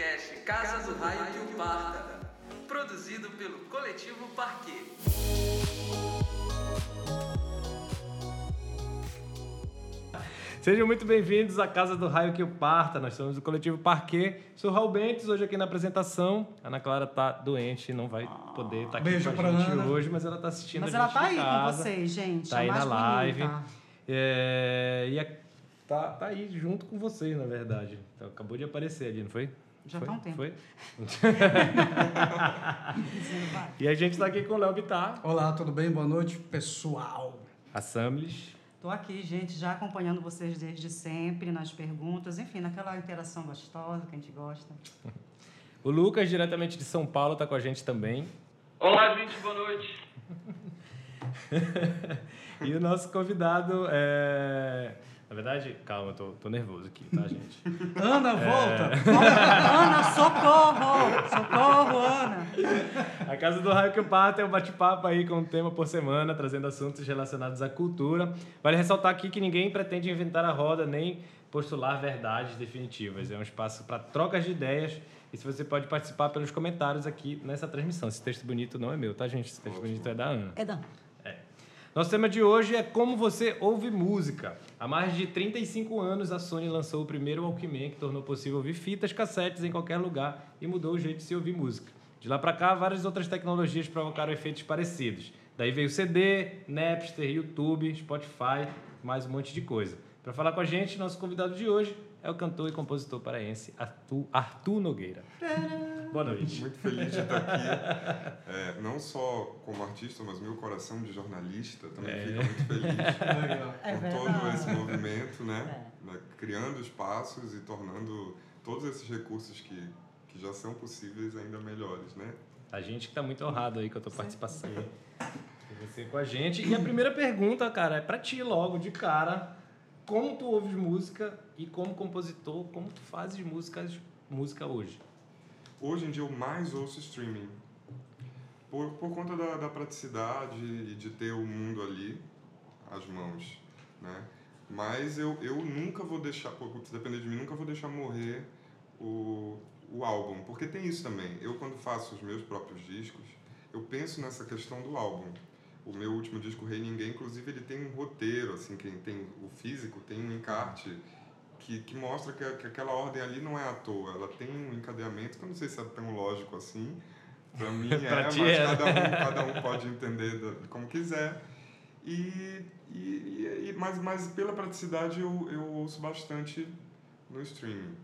podcast Casa do Raio que o Parta, produzido pelo Coletivo Parquet. Sejam muito bem-vindos à Casa do Raio que o Parta. Nós somos do Coletivo Parquet. Sou Raul Bentes, hoje aqui na apresentação. A Ana Clara tá doente, não vai poder estar aqui Beijo com a gente Ana. hoje, mas ela tá assistindo Mas a ela gente tá de aí com casa. vocês, gente. Tá aí mais na live. bonita. É, e a- tá, tá aí junto com vocês, na verdade. Então, acabou de aparecer ali, não foi? Já foi? tá um tempo. Foi? E a gente tá aqui com o Léo Bittar, Olá, tudo bem? Boa noite, pessoal. a Samlis. Tô aqui, gente, já acompanhando vocês desde sempre nas perguntas, enfim, naquela interação gostosa que a gente gosta. O Lucas, diretamente de São Paulo, tá com a gente também. Olá, gente, boa noite. E o nosso convidado é. Na verdade, calma, eu tô, tô nervoso aqui, tá, gente? Ana, volta. Ana, socorro! Socorro, Ana! A Casa do Raio que o Parta é um bate-papo aí com um tema por semana, trazendo assuntos relacionados à cultura. Vale ressaltar aqui que ninguém pretende inventar a roda nem postular verdades definitivas. É um espaço para trocas de ideias. E se você pode participar pelos comentários aqui nessa transmissão. Esse texto bonito não é meu, tá, gente? Esse texto bonito é da Ana. É Dan. Nosso tema de hoje é como você ouve música. Há mais de 35 anos, a Sony lançou o primeiro Walkman que tornou possível ouvir fitas, cassetes em qualquer lugar e mudou o jeito de se ouvir música. De lá para cá, várias outras tecnologias provocaram efeitos parecidos. Daí veio CD, Napster, YouTube, Spotify, mais um monte de coisa. Para falar com a gente, nosso convidado de hoje é o cantor e compositor paraense Arthur, Arthur Nogueira. Boa noite. Muito feliz de estar aqui. É, não só como artista, mas meu coração de jornalista também É. fica muito feliz. É por todo esse movimento, né? Né, Criando espaços e tornando todos esses recursos que, que já são possíveis ainda melhores, né? A gente que tá muito honrado aí com a tua participação. Você com a gente. E a primeira pergunta, cara, é pra ti logo, de cara. Como tu ouves música e como compositor, como tu fazes músicas, música hoje? Hoje em dia eu mais ouço streaming. Por, por conta da, da praticidade e de ter o mundo ali, às mãos, né? Mas eu, eu nunca vou deixar, se depender de mim, nunca vou deixar morrer o, o álbum. Porque tem isso também. Eu, quando faço os meus próprios discos, eu penso nessa questão do álbum. O meu último disco, Rei Ninguém, inclusive, ele tem um roteiro, assim, quem tem o físico, tem um encarte que, que mostra que, que aquela ordem ali não é à toa. Ela tem um encadeamento que eu não sei se é tão lógico assim. Pra mim é, Pra mas é. cada, um, cada um pode entender como quiser. E, e, e, e- mas, mas pela praticidade eu, eu ouço bastante no streaming.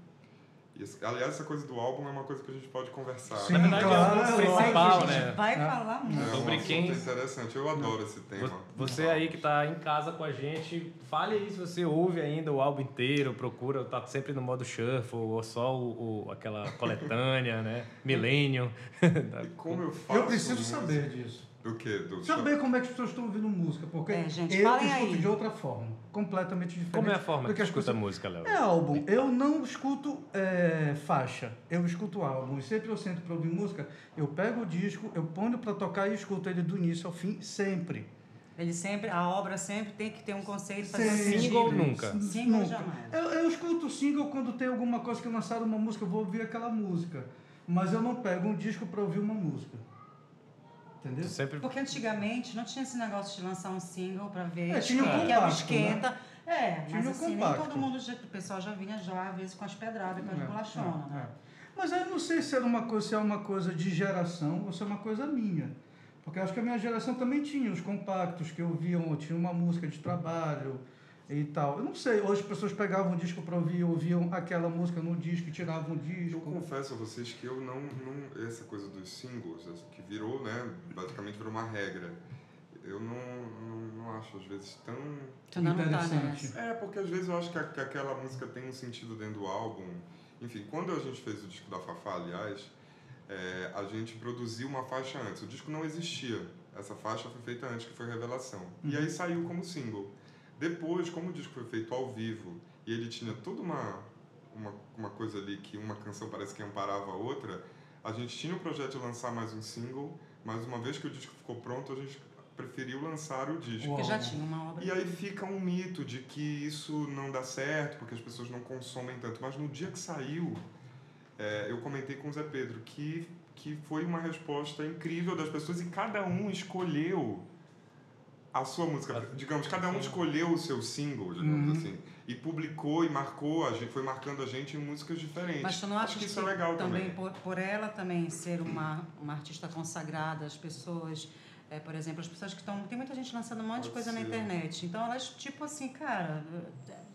Esse- aliás, essa coisa do álbum é uma coisa que a gente pode conversar. Sim, Na verdade, é o claro, ponto lógico. principal, a gente né? vai É. falar muito. É um Sobre quem- interessante. Eu adoro esse tema. Você aí que tá em casa com a gente, fale aí se você ouve ainda o álbum inteiro, procura, tá sempre no modo shuffle, ou só o, o- aquela coletânea, né? Millennium. E como eu faço Eu preciso saber disso. Do quê? Do Saber como é que as pessoas estão ouvindo música, porque É, gente, eu escuto aí. de outra forma, completamente diferente. Como é a forma do que escuta pessoas- música, Léo? É álbum. Eu não escuto é, faixa, eu escuto álbum. E sempre eu sento para ouvir música, eu pego o disco, eu ponho para tocar e escuto ele do início ao fim, sempre. Ele sempre, a obra sempre tem que ter um conceito para ser Single nunca? Single Nunca. jamais. Eu, eu escuto single quando tem alguma coisa que lançaram uma música, eu vou ouvir aquela música. Mas eu não pego um disco para ouvir uma música. Entendeu? Sempre Porque antigamente não tinha esse negócio de lançar um single pra ver É, tinha o que é o compacto, esquenta. É, Tinha mas o assim, nem compacto. todo mundo, já- o pessoal já vinha já, às vezes, com as pedradas, com as É, bolachonas, é, né? é. Mas aí eu não sei se, era uma coisa, se é uma coisa de geração ou se é uma coisa minha. Porque eu acho que a minha geração também tinha os compactos que ouviam, tinha uma música de trabalho e tal. Eu não sei, hoje as pessoas pegavam um disco para ouvir, ouviam aquela música no disco e tiravam o Eu disco. confesso a vocês que eu não, não essa coisa dos singles, que virou, né, basicamente virou uma regra. Eu não, não, não acho às vezes tão Tu não tá Interessante. é porque às vezes eu acho que, a- que aquela música tem um sentido dentro do álbum. Enfim, quando a gente fez o disco da Fafá, aliás, é, a gente produziu uma faixa antes. O disco não existia. Essa faixa foi feita antes, que foi Revelação. E aí saiu como single. Depois, como o disco foi feito ao vivo e ele tinha toda uma, uma, uma coisa ali que uma canção parece que amparava a outra, a gente tinha o projeto de lançar mais um single, mas uma vez que o disco ficou pronto, a gente preferiu lançar o disco. Porque já tinha uma obra. E aí fica um mito de que isso não dá certo, porque as pessoas não consomem tanto. Mas no dia que saiu, é, eu comentei com o Zé Pedro que, que foi uma resposta incrível das pessoas e cada um escolheu a sua música. Digamos, cada um escolheu o seu single, digamos Uhum. assim, e publicou e marcou, a gente, foi marcando a gente em músicas diferentes. Mas tu não acha Acho que, que isso é legal também. por, por ela também ser uma, uma artista consagrada, as pessoas, é, por exemplo, as pessoas que estão. Tem muita gente lançando um monte de Pode coisa na ser. internet. Então elas, tipo assim, cara,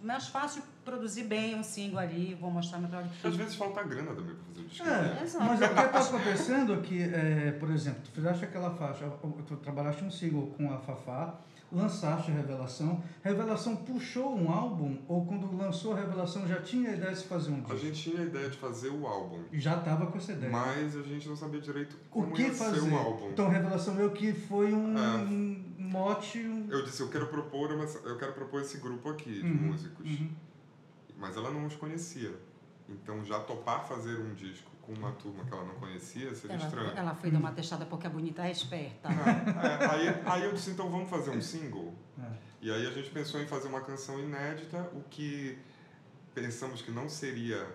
mais fácil produzir bem um single ali, vou mostrar meu trabalho. Às vezes falta grana também pra fazer o disco. É, Exato. mas o que está acontecendo é que, é, por exemplo, tu fizeste aquela faixa, tu trabalhaste um single com a Fafá, lançaste a Revelação, Revelação puxou um álbum, ou quando lançou a Revelação já tinha a ideia de se fazer um A disco? gente tinha a ideia de fazer o álbum, já estava com essa ideia. mas a gente não sabia direito o como que ia fazer? ser o álbum. Então, Revelação meio que foi um É. mote... um- Eu disse, eu quero propor, uma, eu quero propor esse grupo aqui de Uhum, músicos. uhum. Mas ela não os conhecia. Então já topar fazer um disco com uma turma que ela não conhecia seria Ela, estranho. ela foi dar uma testada porque a bonita é esperta. É, aí, aí eu disse, então vamos fazer um single. É. E aí a gente pensou em fazer uma canção inédita, o que pensamos que não seria,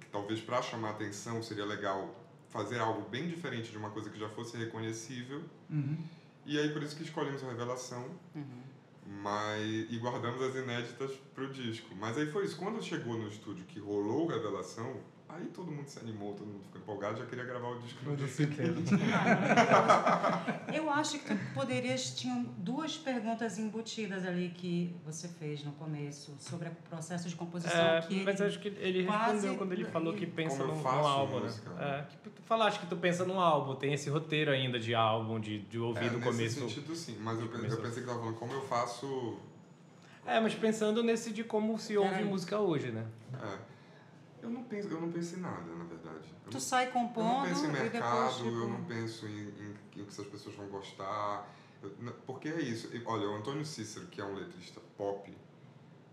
que talvez para chamar atenção seria legal fazer algo bem diferente de uma coisa que já fosse reconhecível. Uhum. E aí por isso que escolhemos a Revelação. Uhum. Mas, e guardamos as inéditas pro disco. Mas aí foi isso. Quando chegou no estúdio que rolou Revelação, aí todo mundo se animou, todo mundo ficou empolgado, já queria gravar o disco no dia seguinte. Eu acho que tu poderias. Tinham duas perguntas embutidas ali que você fez no começo sobre o processo de composição. É, que mas acho que ele quase- respondeu quando ele falou que pensa Como eu num, faço num álbum, música, né? né? É, que tu falaste que tu pensa num álbum, tem esse roteiro ainda de álbum, de, de ouvir É, do nesse começo. sentido, sim. Mas eu, eu pensei que tava falando como eu faço... É, mas pensando nesse de como se ouve música hoje, né? É, eu, não penso, eu não penso em nada, na verdade. Eu Tu não- sai Eu compondo não penso em mercado, depois. Tipo, eu não penso em, em, em o que essas pessoas vão gostar. Eu- n- porque é isso. E, Olha, o Antônio Cícero, que é um letrista pop,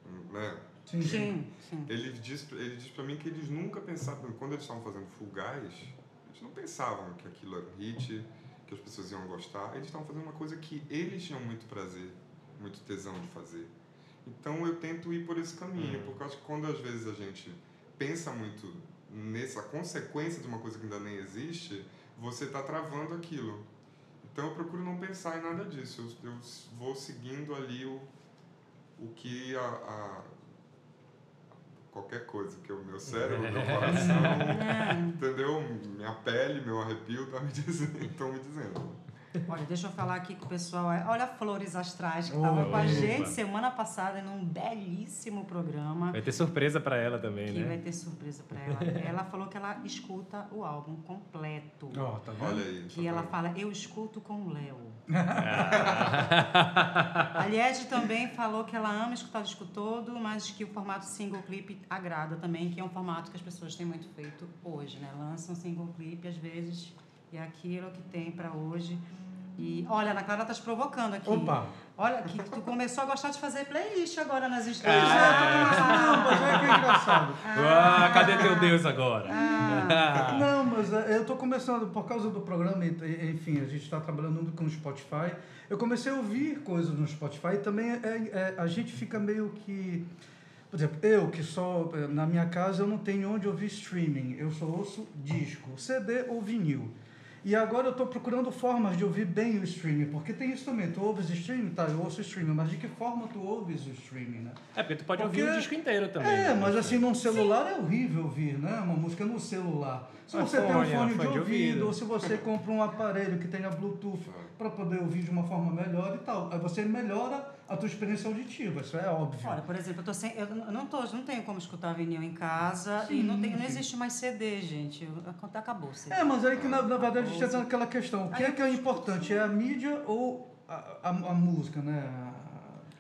hum, né? Sim, sim. Ele diz, ele diz pra mim que eles nunca pensavam, quando eles estavam fazendo Fugaz, eles não pensavam que aquilo era um hit, que as pessoas iam gostar. Eles estavam fazendo uma coisa que eles tinham muito prazer, muito tesão de fazer. Então eu tento ir por esse caminho, Hum. porque eu acho que quando às vezes a gente pensa muito nessa consequência de uma coisa que ainda nem existe, você está travando aquilo. Então eu procuro não pensar em nada disso. Eu, eu vou seguindo ali o, o que a, a- qualquer coisa, que o meu cérebro, meu coração, É. entendeu? Minha pele, meu arrepio tá me dizendo, estão me dizendo. Olha, deixa eu falar aqui com o pessoal. Olha a Flores Astrais, que estava com a gente semana passada num belíssimo programa. Vai ter surpresa pra ela também, Que né? vai ter surpresa para ela. Ela falou que ela escuta o álbum completo. Ó, tá vendo? Olha aí. Que tá ela fala, eu escuto com o Léo. A Liege também falou que ela ama escutar o disco todo, mas que o formato single clip agrada também, que é um formato que as pessoas têm muito feito hoje, né? Lançam single clip às vezes e é aquilo que tem para hoje. E olha, a Ana Clara tá te provocando aqui. Opa! Olha, que tu começou a gostar de fazer playlist agora nas histórias. tô começando, não, mas é que engraçado. Ah, cadê teu Deus agora? Ah, Não, mas é, eu estou começando, por causa do programa, enfim, a gente está trabalhando com o Spotify. Eu comecei a ouvir coisas no Spotify e também é, é- a gente fica meio que. Por exemplo, eu que só. eh, Na minha casa eu não tenho onde ouvir streaming, eu só ouço disco, CD ou vinil. E agora eu estou procurando formas de ouvir bem o streaming, porque tem isso também. Tu ouves streaming? Tá, eu ouço streaming, mas de que forma tu ouves o streaming, né? É, porque tu pode Porque- ouvir o disco inteiro também. É, né? mas assim, num celular é horrível ouvir, né? Uma música no celular. Se Mas você tem um fone, fone é, de, de ouvido, ouvido. ou se você compra um aparelho que tenha Bluetooth para poder ouvir de uma forma melhor e tal, aí você melhora a tua experiência auditiva, isso é óbvio. Olha, por exemplo, eu, tô sem, eu não, tô, não tenho como escutar vinil em casa e Sim, não, tem, não existe mais CD, gente. Acabou o CD. É, mas aí que na, na verdade a gente está aquela questão, o que é que é importante? É a mídia ou a, a, a música, né?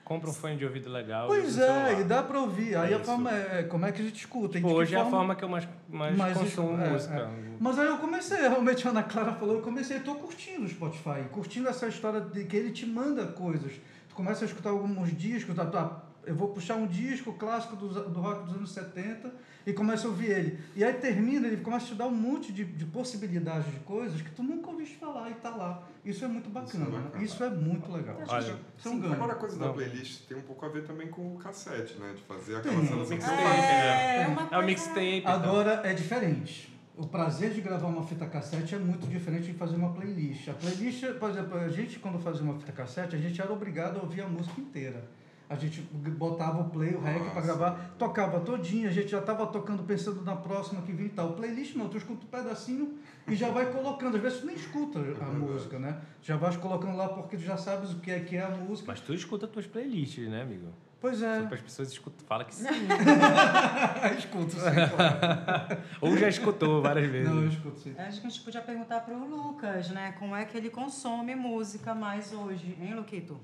Compra um fone de ouvido legal. Pois é, e dá para ouvir. Aí É a isso. forma é como é que a gente escuta. e Tipo, hoje é a forma que eu mais, mais, Mais consumo é, música. Mas aí eu comecei, realmente a Ana Clara falou, eu comecei, tô curtindo o Spotify, curtindo essa história de que ele te manda coisas. Tu começa a escutar alguns discos, a, a eu vou puxar um disco clássico do, do rock dos anos 70 e começo a ouvir ele. E aí termina, ele começa a te dar um monte de, de possibilidades de coisas que tu nunca ouviste falar e tá lá. Isso é muito bacana. Isso é né? bacana. Isso é muito legal. Olha, Isso é um ganho. Agora a coisa da playlist tem um pouco a ver também com o cassete, né? De fazer aquela seleção. Mixtape, É, né? uma É o coisa- mixtape. então. Agora é diferente. O prazer de gravar uma fita cassete é muito diferente de fazer uma playlist. A playlist, por exemplo, a gente quando fazia uma fita cassete, a gente era obrigado a ouvir a música inteira. A gente botava o play, o rec para gravar, tocava todinha, a gente já estava tocando pensando na próxima que vinha e tal. Playlist não, tu escuta um pedacinho e já vai colocando. Às vezes tu nem escuta a verdade. música, né? Já vais colocando lá porque tu já sabes o que é que é a música. Mas tu escuta tuas playlists, né, amigo? Pois Só é, para as pessoas escutam. Fala que sim. escuto sim, claro. Ou já escutou várias vezes. Não, eu escuto sim. Acho que a gente podia perguntar para o Lucas, né? Como é que ele consome música mais hoje, hein, Luquito?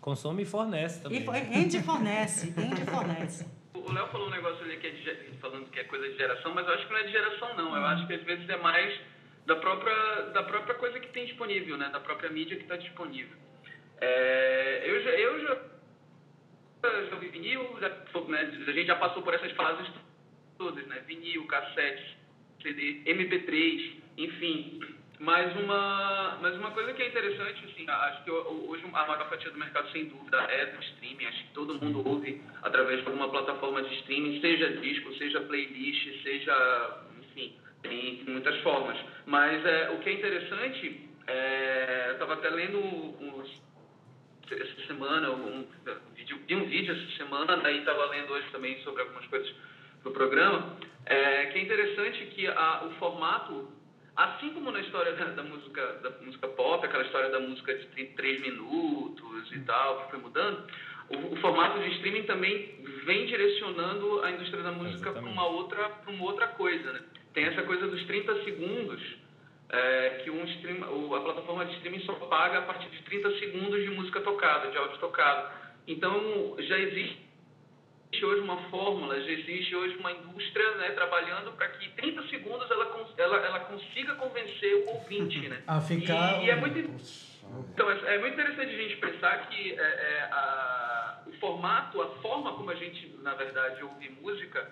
Consome e fornece também. E Andy fornece, Andy fornece. O Léo falou um negócio ali que é de, falando que é coisa de geração, mas eu acho que não é de geração não. Eu acho que às vezes é mais da própria da própria coisa que tem disponível, né? Da própria mídia que está disponível. É, eu já eu já, já ouvi vinil, já, né, a gente já passou por essas fases todas, né? Vinil, cassete, CD, MP3, enfim. Mas uma, mas uma coisa que é interessante, assim, acho que ho- hoje a maior fatia do mercado, sem dúvida, é do streaming. Acho que todo mundo ouve através de alguma plataforma de streaming, seja disco, seja playlist, seja, enfim, tem muitas formas. Mas é, o que é interessante, é, eu estava até lendo uns, essa semana, um, vídeo, vi um vídeo essa semana, daí estava lendo hoje também sobre algumas coisas do programa, é, que é interessante que a, o formato, assim como na história da, da música da música pop, aquela história da música de 3 minutos e tal, que foi mudando, o, o formato de streaming também vem direcionando a indústria da música para uma outra pra uma outra coisa, né? Tem essa coisa dos 30 segundos, é, que um stream, o- a plataforma de streaming só paga a partir de 30 segundos de música tocada, de áudio tocado. Então, já existe hoje uma fórmula, já existe hoje uma indústria né, trabalhando para que 30 segundos ela, ela, ela consiga convencer o ouvinte, né? A ficar. E, e é muito, então, é, é muito interessante a gente pensar que é, é, a- o formato, a forma como a gente, na verdade, ouve música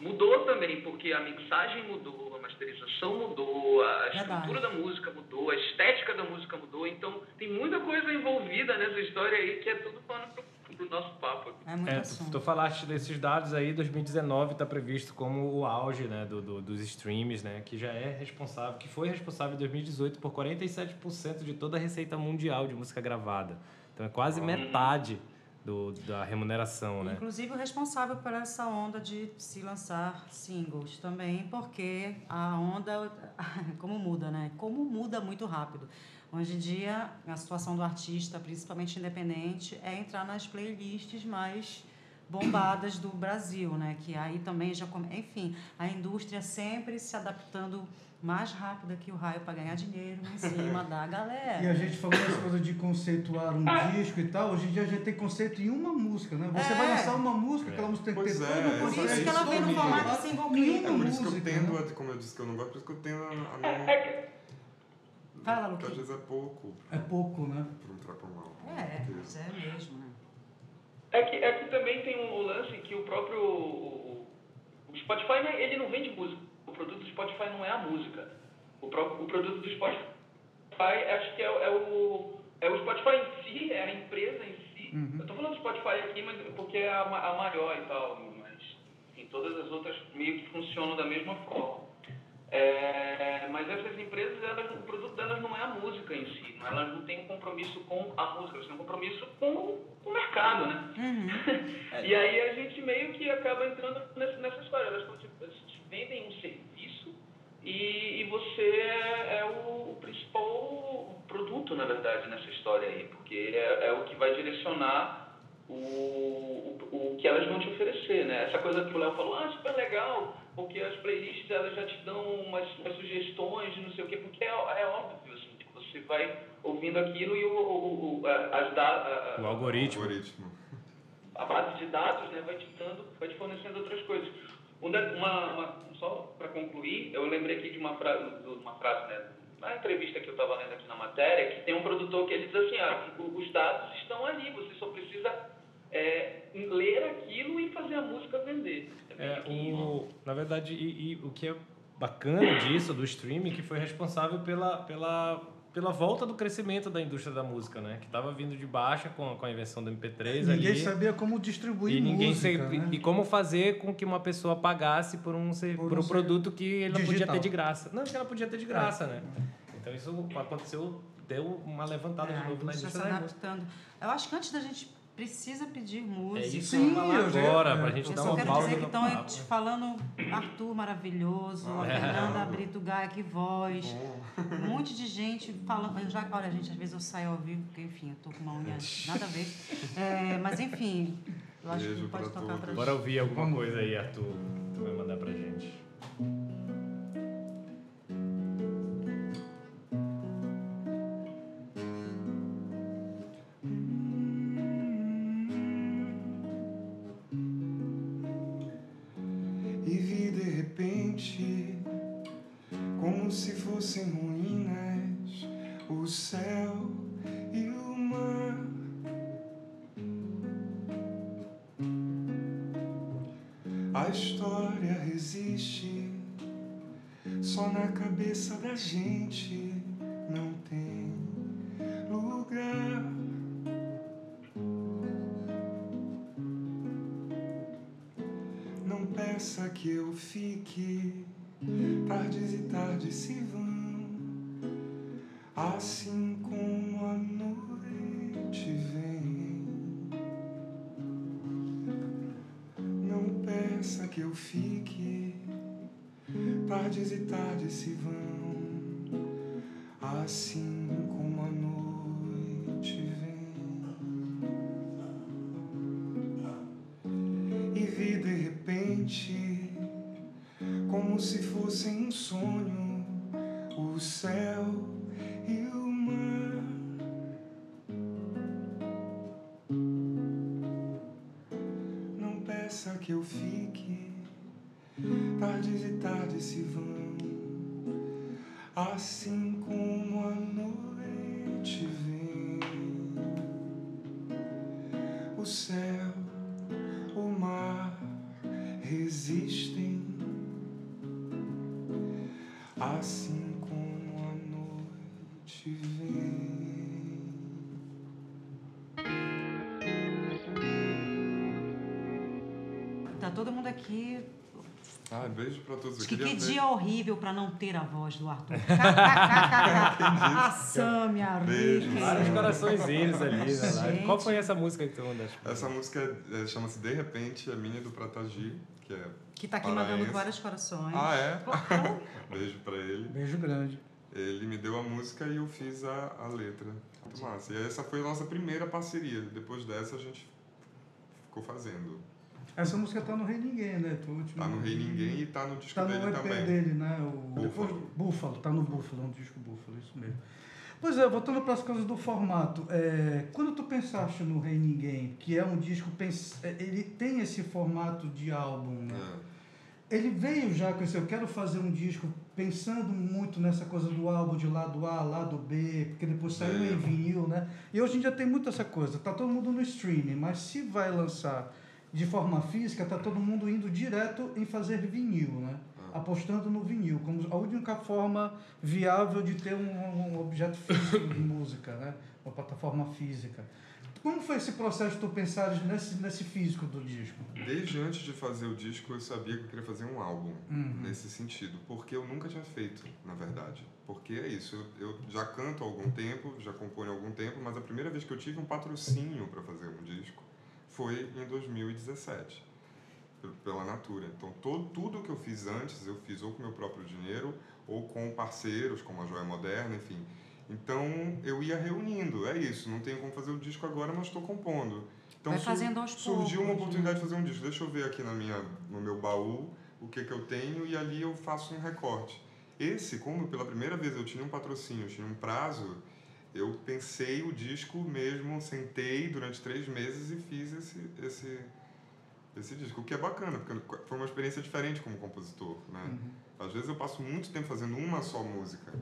mudou também, porque a mixagem mudou, a masterização mudou, a Verdade. estrutura da música mudou, a estética da música mudou. Então, tem muita coisa envolvida nessa história aí que é tudo pano pro, pro nosso papo aqui. É muito É, tu, assunto. tu falaste desses dados aí, 2019 está previsto como o auge né, do, do- dos streams, né, que já é responsável, que foi responsável em 2018 por 47% de toda a receita mundial de música gravada. Então é quase metade do, da remuneração, né? Inclusive o responsável por essa onda de se lançar singles também, porque a onda, como muda, né? Como muda muito rápido. Hoje em dia, a situação do artista, principalmente independente, é entrar nas playlists mais bombadas do Brasil, né? Que aí também já... Enfim, a indústria sempre se adaptando mais rápida que o raio para ganhar dinheiro em cima da galera. E a gente falou essa coisa de conceituar um disco e tal. Hoje em dia a gente tem conceito em uma música, né? Você É. vai lançar uma música, aquela música tem que ter é, toda uma é Por isso isso que ela vem no formato single clip. É por isso que eu música, tendo, né? como eu disse que eu não gosto, por isso que eu tendo a não. Fala, Porque às vezes é pouco É pouco, né? para um trapo mal. É, mas é mesmo, né? É que, é que também tem um lance que o próprio o, o Spotify né, ele não vende música. O produto do Spotify não é a música. O, próprio, o produto do Spotify acho que é, o- é o é o Spotify em si, é a empresa em si. Uhum. Eu tô falando do Spotify aqui, mas porque é a, a maior e tal, mas enfim, todas as outras meio que funcionam da mesma forma. É, mas essas empresas, elas, o produto delas não é a música em si, não- elas não têm um compromisso com a música, elas têm um compromisso com o mercado, né? Uhum. E aí a gente meio que acaba entrando nessa, nessa história. Elas, te vendem um serviço e, e você é, é o, o principal produto, na verdade, nessa história aí, porque é, é o que vai direcionar o, o, o que elas vão te oferecer, né? Essa coisa que o Léo falou, ah, super legal, porque as playlists elas já te dão umas, umas sugestões não sei o quê, porque é, é óbvio, assim, que você vai ouvindo aquilo e o, o, o, as da, a- O algoritmo. Algoritmo. a base de dados né, vai te dando, vai te fornecendo outras coisas. Da- Uma, uma- só para concluir, eu lembrei aqui de uma frase, de uma frase né, na entrevista que eu estava lendo aqui na matéria, que tem um produtor que ele diz assim, ah, os dados estão ali, você só precisa é, ler aquilo e fazer a música vender. É, o, na verdade, e, e o que é bacana disso, do streaming, que foi responsável pela, pela, pela volta do crescimento da indústria da música, né? Que estava vindo de baixa com, com a invenção do MP3 Ninguém ali. sabia como distribuir E, ninguém música, né? e como fazer com que uma pessoa pagasse por um, Por por um um produto que ele não podia ter de graça. Não, que ela podia ter de graça, né? Então isso aconteceu, deu uma levantada É, de novo na indústria se indústria da música. adaptando. Eu acho que antes da gente precisa pedir música. É isso Sim, que eu vou falar eu agora, é. pra gente Eu dar só uma quero pausa dizer que estão te falando Arthur maravilhoso, a É. Fernanda Brito Gaia, que voz. Um monte de gente falando. Eu já, olha, gente, às vezes eu saio ao vivo, porque, enfim, eu tô com uma unha nada a ver. É, mas, enfim, eu acho Beijo que pode pra tocar pra todos. Bora ouvir alguma coisa aí, Arthur. Tu vai mandar pra gente. Tardes e tardes se vão, assim como a noite vem. O céu o mar resistem, assim como a noite vem. Tá todo mundo aqui. Ah, beijo pra todos. Eu que que ver- dia horrível pra não ter a voz do Arthur. a Sâmia, Rick. Vários coraçõezinhos ali na live. Qual foi essa música pra Essa música é, chama-se De Repente, é minha e do Pratagi, que é. Que tá aqui Paraense. mandando vários corações. Ah, é? Beijo pra ele. Beijo grande. Ele me deu a música e eu fiz a, a letra. Muito massa. E essa foi a nossa primeira parceria. Depois dessa a gente ficou fazendo. Essa música tá no Rei Ninguém, né? Tu último... Tá no Rei Ninguém e tá no disco Tá no dele EP também. dele, né? O Búfalo. Búfalo, tá no Búfalo, é um disco Búfalo, isso mesmo. Pois é, voltando para as coisas do formato, é, quando tu pensaste no Rei Ninguém, que é um disco, é, ele tem esse formato de álbum, né? É. Ele veio já com esse, eu quero fazer um disco pensando muito nessa coisa do álbum de lado A, lado B, porque depois saiu É. em vinil, né? E hoje em dia tem muito essa coisa, tá todo mundo no streaming, mas se vai lançar de forma física, tá todo mundo indo direto em fazer vinil, né? Ah. Apostando no vinil, como a única forma viável de ter um, um objeto físico de música, né? Uma plataforma física. Como foi esse processo de tu pensares nesse, nesse físico do disco? Desde antes de fazer o disco, eu sabia que eu queria fazer um álbum Uhum. nesse sentido, porque eu nunca tinha feito, na verdade. Porque é isso, eu, eu já canto há algum tempo, já componho há algum tempo, mas a primeira vez que eu tive um patrocínio para fazer um disco foi em 2017, pe- pela Natura. Então, todo, tudo que eu fiz antes, eu fiz ou com meu próprio dinheiro, ou com parceiros, como a Joia Moderna, enfim. Então, eu ia reunindo, é isso, não tenho como fazer o disco agora, mas estou compondo. Então, Vai fazendo aos surgiu uma poucos, oportunidade de fazer um disco. Deixa eu ver aqui na minha, no meu baú o que, que eu tenho e ali eu faço um recorte. Esse, como pela primeira vez eu tinha um patrocínio, eu tinha um prazo, eu pensei o disco mesmo, sentei durante três meses e fiz esse, esse, esse disco. O que é bacana, porque foi uma experiência diferente como compositor, né? Às vezes eu passo muito tempo fazendo uma só música,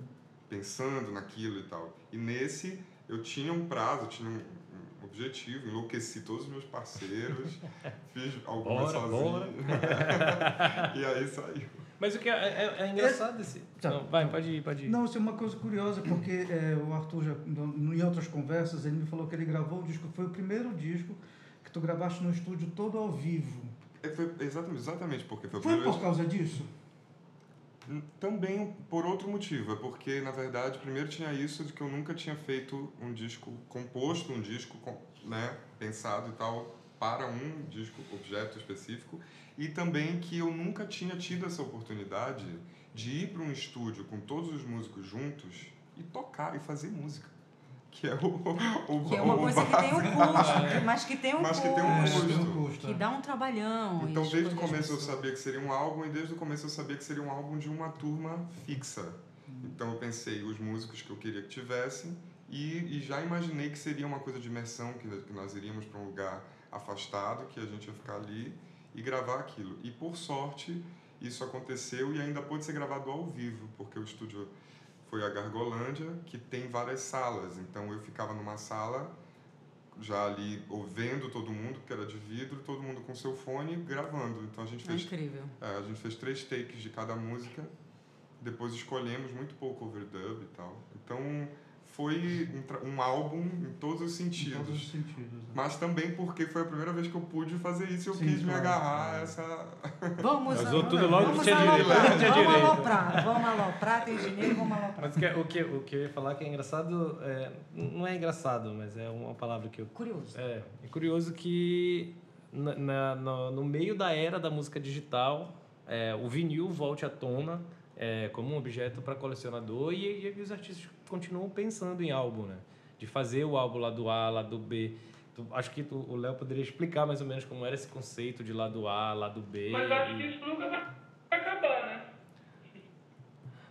pensando naquilo e tal. E nesse eu tinha um prazo, tinha um, um- objetivo, enlouqueci todos os meus parceiros, fiz algumas Bora, sozinho. e aí saiu. Mas o que é, é- é engraçado esse. Tá. Não, vai, pode ir, pode ir. Não, isso é uma coisa curiosa, porque é, o Arthur, já, em outras conversas, ele me falou que ele gravou o disco, foi o primeiro disco que tu gravaste no estúdio todo ao vivo. É, foi exatamente, exatamente porque foi Foi por causa disso? Também por outro motivo, é porque, na verdade, primeiro tinha isso de que eu nunca tinha feito um disco, composto um disco, com- né, pensado e tal, para um disco, objeto específico, e também que eu nunca tinha tido essa oportunidade de ir para um estúdio com todos os músicos juntos e tocar e fazer música. Que é o, o Que é uma o coisa que tem um custo, mas que tem um Mas que custo. tem um É, custo. tem um custo, Que é. dá um trabalhão. Então, desde o começo eu sabia que seria um álbum e desde o começo eu sabia que seria um álbum de uma turma fixa. Então eu pensei os músicos que eu queria que tivessem e, e já imaginei que seria uma coisa de imersão, que, que nós iríamos para um lugar afastado, que a gente ia ficar ali e gravar aquilo. E por sorte isso aconteceu e ainda pôde ser gravado ao vivo, porque o estúdio foi a Gargolândia, que tem várias salas. Então eu ficava numa sala já ali ouvindo todo mundo, que era de vidro, todo mundo com seu fone gravando. Então a gente É fez, incrível. é, a gente fez três takes de cada música, depois escolhemos muito pouco overdub e tal. Então foi um, um álbum em todos os Em sentidos. todos os sentidos. né? Mas também porque foi a primeira vez que eu pude fazer isso e eu Sim, quis me claro. agarrar a essa. Vamos, Usou tudo logo que vamos tinha direito, aloprar, que tinha vamos aloprar, vamos aloprar, tem dinheiro, vamos aloprar. Mas o que, o, que, o que eu ia falar que é engraçado, é, não é engraçado, mas é uma palavra que eu. Curioso. É, é curioso que na, na- no, no meio da era da música digital, é, o vinil volte à tona é, como um objeto para colecionador e, e os artistas continuam pensando em álbum, né? De fazer o álbum lado A, lado B. Tu- acho que tu- o Léo poderia explicar mais ou menos como era esse conceito de lado A, lado B. Mas acho e- que isso nunca vai acabar, né?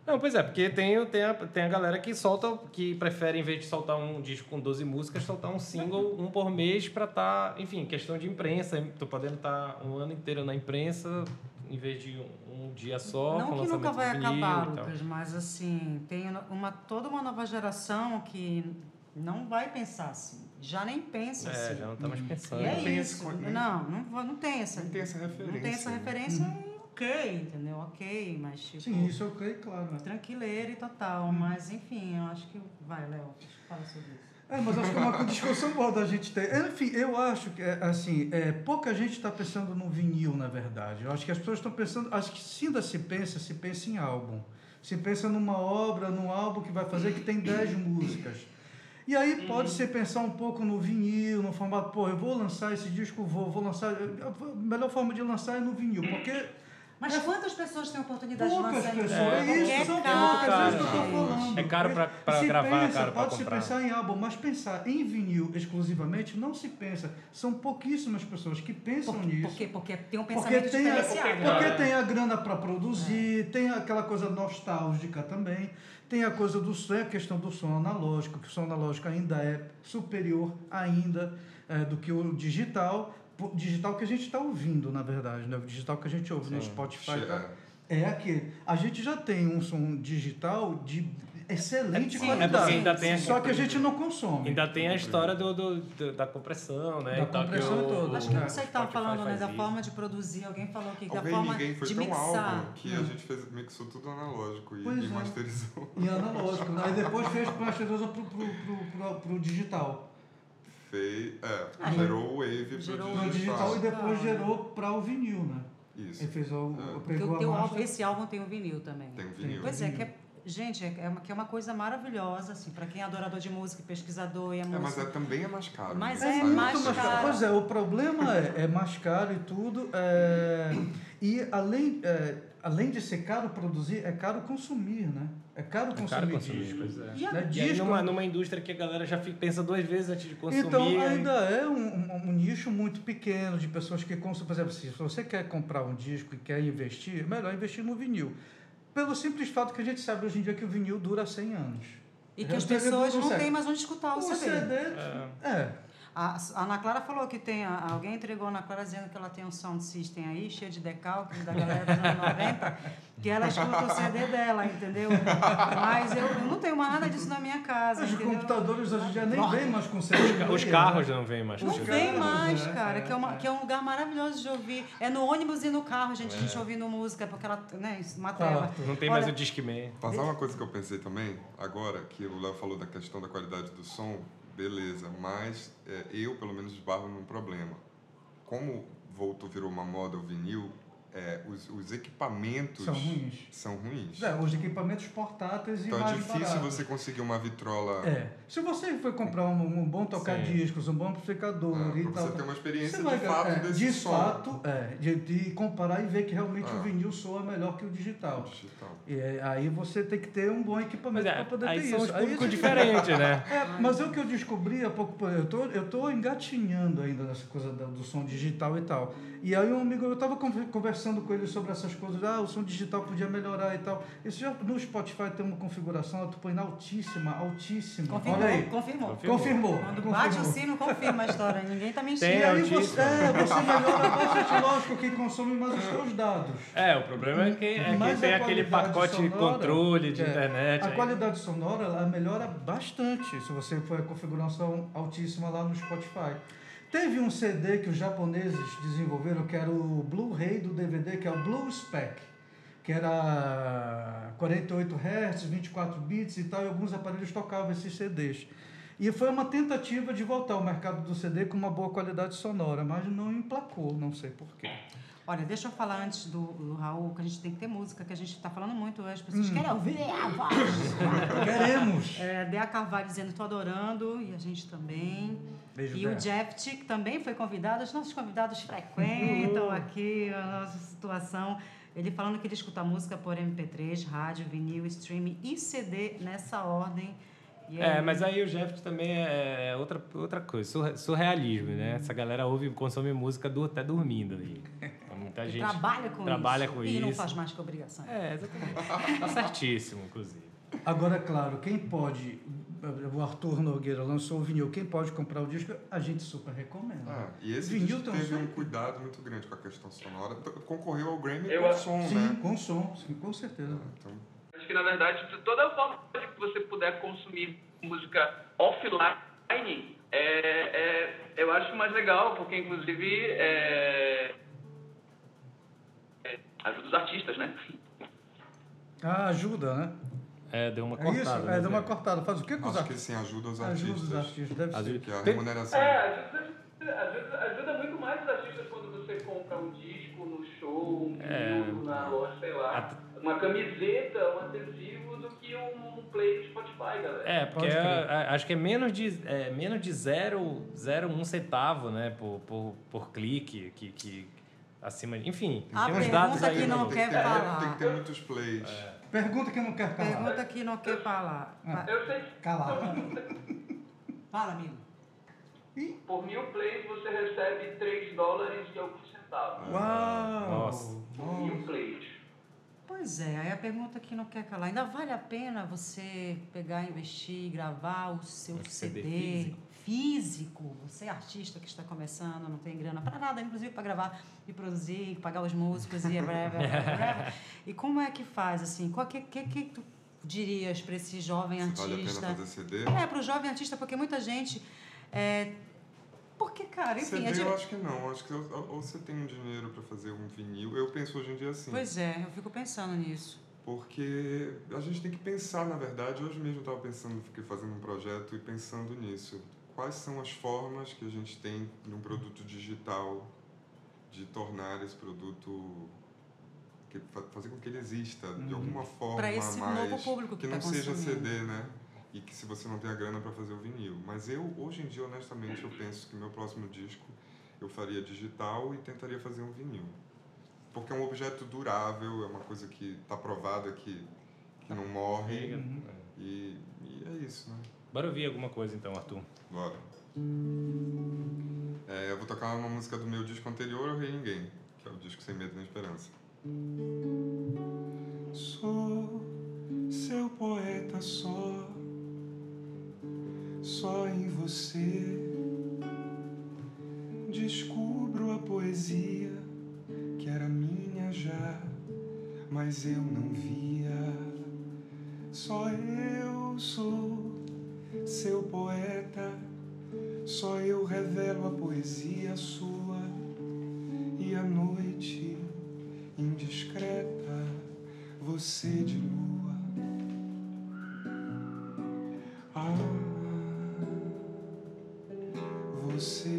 Não, pois é, porque tem, tem, a, tem a galera que solta, que prefere, em vez de soltar um disco com 12 músicas, soltar um single, um por mês, pra estar, enfim, questão de imprensa. Tô podendo estar um ano inteiro na imprensa, em vez de um, um dia só, Não que nunca vai acabar, e tal. Lucas, mas assim, tem uma, toda uma nova geração que não vai pensar assim. Já nem pensa É, assim. já não tá mais pensando. E é Não isso. esse Não, não, não tem essa. Não tem essa referência. Não tem essa né? referência e ok, entendeu? Ok, mas tipo. Sim, isso é ok, claro. né? Tranquileira e total, mas enfim, eu acho que. Vai, Léo, fala sobre isso. É, mas acho que é uma discussão boa da gente ter. Enfim, eu acho que, é, assim, é, pouca gente está pensando no vinil, na verdade. Eu acho que as pessoas estão pensando, acho que se ainda se pensa, se pensa em álbum. Se pensa numa obra, num álbum que vai fazer que tem 10 músicas. E aí pode ser pensar um pouco no vinil, no formato, pô, eu vou lançar esse disco, vou, vou lançar. A melhor forma de lançar é no vinil, porque Mas quantas pessoas têm oportunidade poucas de lançar pessoas. É, É, Porque isso, são é poucas, caro, é isso que eu tô falando. É caro Se gravar, pensa, caro pra pode se comprar. pensar em álbum, mas pensar em vinil exclusivamente não se pensa. São pouquíssimas pessoas que pensam Por, nisso. por quê? Porque tem um Porque pensamento tem, a, diferenciado. porque É. tem a grana para produzir, tem aquela coisa nostálgica também, tem a coisa do som, a questão do som analógico, que o som analógico ainda é superior ainda é, do que o digital, digital que a gente está ouvindo, na verdade, né? o digital que a gente ouve no Sim. Spotify. Che- tá? É aquele. A gente já tem um som digital de excelente É, sim, qualidade. é porque ainda tem a- Só que a gente não consome. Ainda tem a história do, do- do- da compressão, né? Da e tal, compressão que o- toda. Acho que É. você estava Spotify falando né, da isso. forma de produzir. Alguém falou aqui da Alguém forma ninguém foi de tão mixar. que a Hum. gente fez, mixou tudo analógico e, Pois e é. masterizou. E analógico. né? Aí depois fez masterização pro, pro, pro, pro, pro digital. Fez, é, Aí- gerou o wave Gerou Pro digital e depois Ah. gerou para o vinil, né? Isso, Ele fez o, É. Porque o teu álbum, master. esse álbum tem o vinil também. tem um vinil. Pois é, que é, gente, é, é uma, que é uma coisa maravilhosa, assim, para quem é adorador de música, pesquisador e É, mas música. é, também é mais caro. Mas né? é mais mais caro. caro. Pois é, o problema é, é mais caro e tudo. é, e além, é, além de ser caro produzir, é caro consumir, né? É caro É consumir, caro consumir, disco. pois é. E Né? E aí, Disco- numa, numa indústria que a galera já fica- pensa duas vezes antes de consumir. Então, aí- ainda é um, um- um nicho muito pequeno de pessoas que consomem. Por exemplo, se você quer comprar um disco e quer investir, é melhor investir no vinil. Pelo simples fato que a gente sabe hoje em dia que o vinil dura 100 anos. E que Já as pessoas não têm mais onde escutar o, O CD. CD, É. é. A, a Ana Clara falou que tem. Alguém entregou a Ana Clara dizendo que ela tem um sound system aí, cheio de decalques da galera dos anos 90, que ela escuta o CD dela, entendeu? Mas eu, eu não tenho mais nada disso na minha casa. Os entendeu? computadores hoje em dia nem vêm mais com CD. Os carros não vêm mais. Não com vem carros, mais, né? cara, É, que, é uma, é. que é um lugar maravilhoso de ouvir. É no ônibus e no carro, gente, a gente ouvindo música, porque ela, né, uma tela. Não tem Olha, mais o Discman. Passar uma coisa que eu pensei também, agora que o Léo falou da questão da qualidade do som, beleza, mas é, eu pelo menos esbarro num problema. Como voltou, virou uma moda o vinil, é, os, os equipamentos São ruins. são ruins. É, os equipamentos portáteis e Então é mais difícil baratos. você conseguir uma vitrola É. Se você for comprar um, um bom toca-discos, um bom amplificador ah, e pra tal. você ter uma experiência vai de fato é, desse de som fato, é, de, de comparar e ver que realmente Ah. o vinil soa melhor que o digital. digital. E é, aí você tem que ter um bom equipamento Mas para é, poder aí ter são isso. públicos você- diferentes, né? É, mas é o que eu descobri há pouco. Eu tô, eu tô engatinhando ainda nessa coisa da- do som digital e tal. E aí um amigo, eu estava conversando com ele sobre essas coisas. Ah, o som digital podia melhorar e tal. Isso já no Spotify tem uma configuração, tu põe na altíssima, altíssima. Confirmou, Olha aí. confirmou. Confirmou. Confirmou. Quando confirmou. bate o sino, confirma a história. Ninguém tá mentindo. Tem E aí você, é, você melhora bastante, lógico, quem consome mais os seus dados. É, o problema é que, é que tem aquele pacote de sonora, controle de é, internet. A aí. qualidade sonora ela melhora bastante se você for a configuração altíssima lá no Spotify. Teve um CD que os japoneses desenvolveram que era o Blu-ray do DVD, que é o Blue Spec, que era 48 Hz, 24 bits e tal, e alguns aparelhos tocavam esses CDs. E foi uma tentativa de voltar ao mercado do CD com uma boa qualidade sonora, mas não emplacou, não sei porquê. Olha, deixa eu falar antes do, do Raul, que a gente tem que ter música, que a gente está falando muito hoje, as pessoas Hum. querem ouvir a voz. Queremos! É, Dea Carvalho dizendo, tô adorando, e a gente também. Beijo, e o Jeff, que também foi convidado, os nossos convidados frequentam aqui a nossa situação. Ele falando que ele escuta música por MP3, rádio, vinil, streaming e CD nessa ordem. E É, mas aí o Jeff também é outra, outra coisa, surre- surrealismo, né? Essa galera ouve, consome música do, até dormindo aí. Então, Muita gente trabalha com trabalha isso. com e não isso. faz mais que obrigação. É, exatamente. Tá certíssimo, inclusive. Agora, é claro, quem pode. O Arthur Nogueira lançou o vinil. Quem pode comprar o disco, a gente super recomenda. Ah, e esse Vinil disco um teve um cuidado muito grande com a questão sonora. Concorreu ao Grammy Eu com acho- som, sim, né? com som, sim, com certeza. Então, Acho que, na verdade, de toda forma que você puder consumir música offline, é, é, eu acho mais legal, porque, inclusive, é, é, ajuda os artistas, né? Ah, ajuda, né? É, deu uma É cortada. isso? né, É, dá uma Zé? cortada. Faz o que com os acho que artistas? sim, ajuda os Ajuda os artistas. artistas, deve ser. Ajuda. Que a Tem- remuneração. É, ajuda, ajuda, ajuda muito mais os artistas quando você compra um disco no show, um É. na loja, sei lá, uma camiseta, um adesivo, do que um play do Spotify, galera. É, porque Pode é- é- acho que é menos de, é, menos de 0,01 centavo, né, por, por, por clique, que, que acima de... Enfim, A tem uns pergunta dados aí. que não né? tem quer falar. Tem que ter muitos plays. Pergunta que não quer calar. Pergunta que não quer falar. Va- Eu sei Calar. Fala, amigo. Por mil plays você recebe 3 dólares e alguns centavos. Uau! Nossa. Por mil plays. Pois é, aí a pergunta que não quer calar. Ainda vale a pena você pegar, investir, gravar o seu CD CD, físico. Você é artista que está começando, não tem grana para nada, inclusive para gravar e produzir, pagar os músicos e blá, blá, blá, blá. E como é que faz, assim? O que, que, que tu dirias para esse jovem Se vale a pena artista? fazer CD. É, para o jovem artista, porque muita gente... É, porque, cara, enfim... CD é de- eu acho que não. Acho que ou ou você tem um dinheiro para fazer um vinil. Eu penso hoje em dia assim. Pois é, eu fico pensando nisso. Porque a gente tem que pensar, na verdade, hoje mesmo eu estava pensando, fiquei fazendo um projeto e pensando nisso. Quais são as formas que a gente tem num produto digital de tornar esse produto fazer com que ele exista de alguma forma Para esse mais novo público que que tá não seja. CD, né? E que se você não tem a grana para fazer o vinil. Mas eu hoje em dia, honestamente, eu penso que meu próximo disco eu faria digital e tentaria fazer um vinil. Porque é um objeto durável, é uma coisa que está provada que, que não morre. Uhum. E, e é isso, né? Bora ouvir alguma coisa então, Arthur. Bora. É, eu vou tocar uma música do meu disco anterior, Eu Rei Ninguém, que é o disco Sem Medo nem Esperança. Sou seu poeta só, só em você descubro a poesia que era minha já, mas eu não via. Só eu sou seu poeta, só eu revelo a poesia sua e a noite indiscreta, você de lua. Ah, você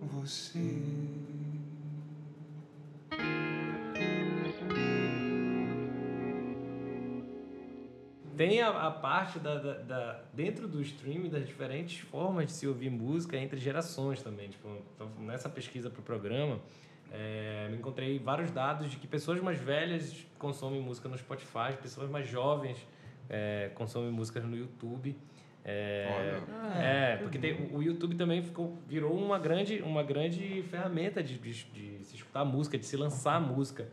Você. Tem a, a parte da, da, da- dentro do streaming das diferentes formas de se ouvir música entre gerações também. Tipo, então, nessa pesquisa para o programa, é, encontrei vários dados de que pessoas mais velhas consomem música no Spotify, pessoas mais jovens é, consomem músicas no YouTube. É, Olha. é, porque tem- o YouTube também ficou, virou uma grande, uma grande ferramenta de, de, de se escutar música, de se lançar música.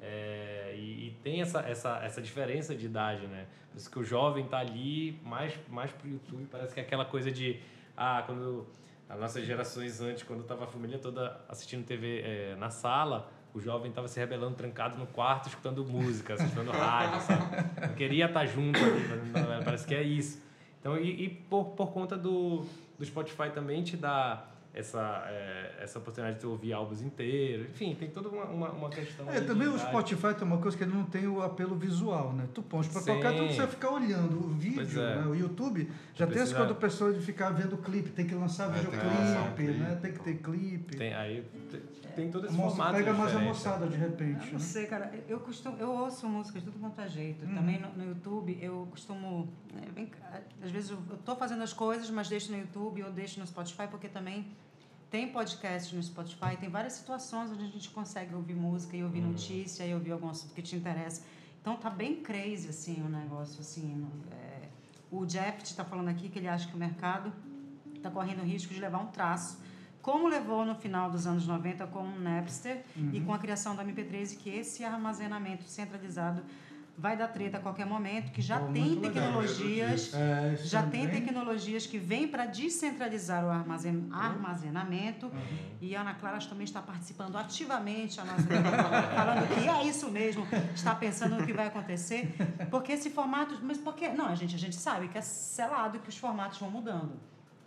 É, e, e tem essa, essa, essa diferença de idade, né? Por isso que o jovem tá ali mais, mais pro YouTube. Parece que é aquela coisa de. Ah, quando. As nossas gerações antes, quando tava a família toda assistindo TV é, na sala, o jovem tava se rebelando trancado no quarto, escutando música, escutando rádio, sabe? Não queria estar junto ali, parece que é isso. Então, e, e por, por conta do, do Spotify também te dá essa, é, essa oportunidade de tu ouvir álbuns inteiros. Enfim, tem toda uma, uma, uma questão. É, também o. Spotify tem uma coisa que ele não tem o apelo visual, né? Tu pões pra Sim. tocar, tu precisa ficar olhando o vídeo, Pois é. né? O YouTube já tem essa Precisa- coisa do pessoal de ficar vendo clipe, tem que lançar É, videoclipe, um né? Tem que ter clipe. Tem, aí tem, tem todo esse moça- formato pega mais a moçada de repente. Eu né? não sei, cara. Eu costumo, eu ouço música de tudo quanto é jeito. Uhum. Também no, no YouTube eu costumo, é, vem cá, às vezes eu, eu tô fazendo as coisas, mas deixo no YouTube ou deixo no Spotify porque também tem podcast no Spotify, tem várias situações onde a gente consegue ouvir música e Uhum. ouvir notícia e ouvir algum assunto que te interessa. Então tá bem crazy assim o negócio assim. é, o Jeff está falando aqui que ele acha que o mercado está correndo o risco de levar um traço, como levou no final dos anos 90 com o Napster Uhum. e com a criação do MP3, que esse armazenamento centralizado vai dar treta a qualquer momento, que já Oh, tem tecnologias, É, isso já tem tecnologias que vêm para descentralizar o armazen- armazenamento. Uhum. E a Ana Clara também está participando ativamente, a nossa falando que é isso mesmo, está pensando no que vai acontecer, porque esse formato, mas porque não, a gente a gente sabe que é selado que os formatos vão mudando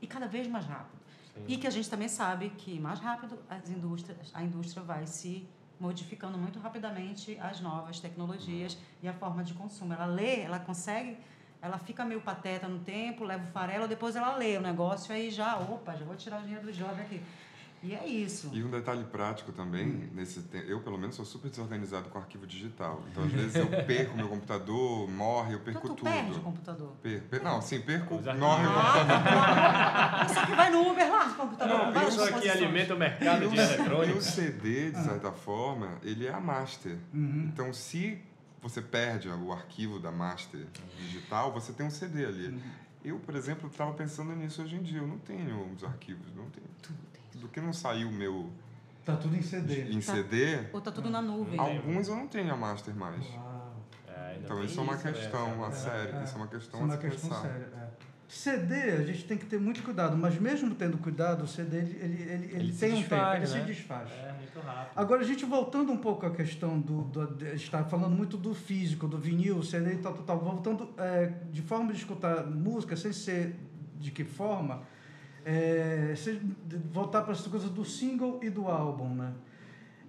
e cada vez mais rápido. E que a gente também sabe que mais rápido as indústrias, a indústria vai se modificando muito rapidamente as novas tecnologias e a forma de consumo. Ela lê, ela consegue, ela fica meio pateta no tempo, leva o farelo, depois ela lê o negócio aí já, opa, já vou tirar o dinheiro do jovem aqui. E é isso. E um detalhe prático também, Hum. nesse te- eu pelo menos sou super desorganizado com arquivo digital. Então às vezes eu perco meu computador, morre, eu Então perco tu tudo. perde o computador. Per- per- não, sim, perco, morre o computador. Ah, Só que vai no Uber lá no computador. com várias Isso aqui alimenta o mercado de E o. CD, de certa forma, ele é a master. Uhum. Então se você perde o arquivo da master digital, você tem um CD ali. Uhum. Eu, por exemplo, estava pensando nisso hoje em dia. Eu não tenho os arquivos, não tenho. Do que não saiu o meu Tá tudo em CD. em Tá. CD, Ou tá tudo na nuvem. alguns eu não tenho a master mais. Uau. É, Então isso é uma né? questão a É, sério, é. isso é uma questão Isso é uma a se questão pensar. séria. é. CD, a gente tem que ter muito cuidado, mas mesmo tendo cuidado, o CD ele, ele, ele, ele Ele tem um tempo, ele né? se desfaz. É, muito rápido. Agora, a gente voltando um pouco à questão do. do a gente está falando muito do físico, do vinil, CD e tal, tal, tal. Voltando é, de forma de escutar música, sem ser de que forma, é, se- voltar para essa coisa do single e do álbum, né?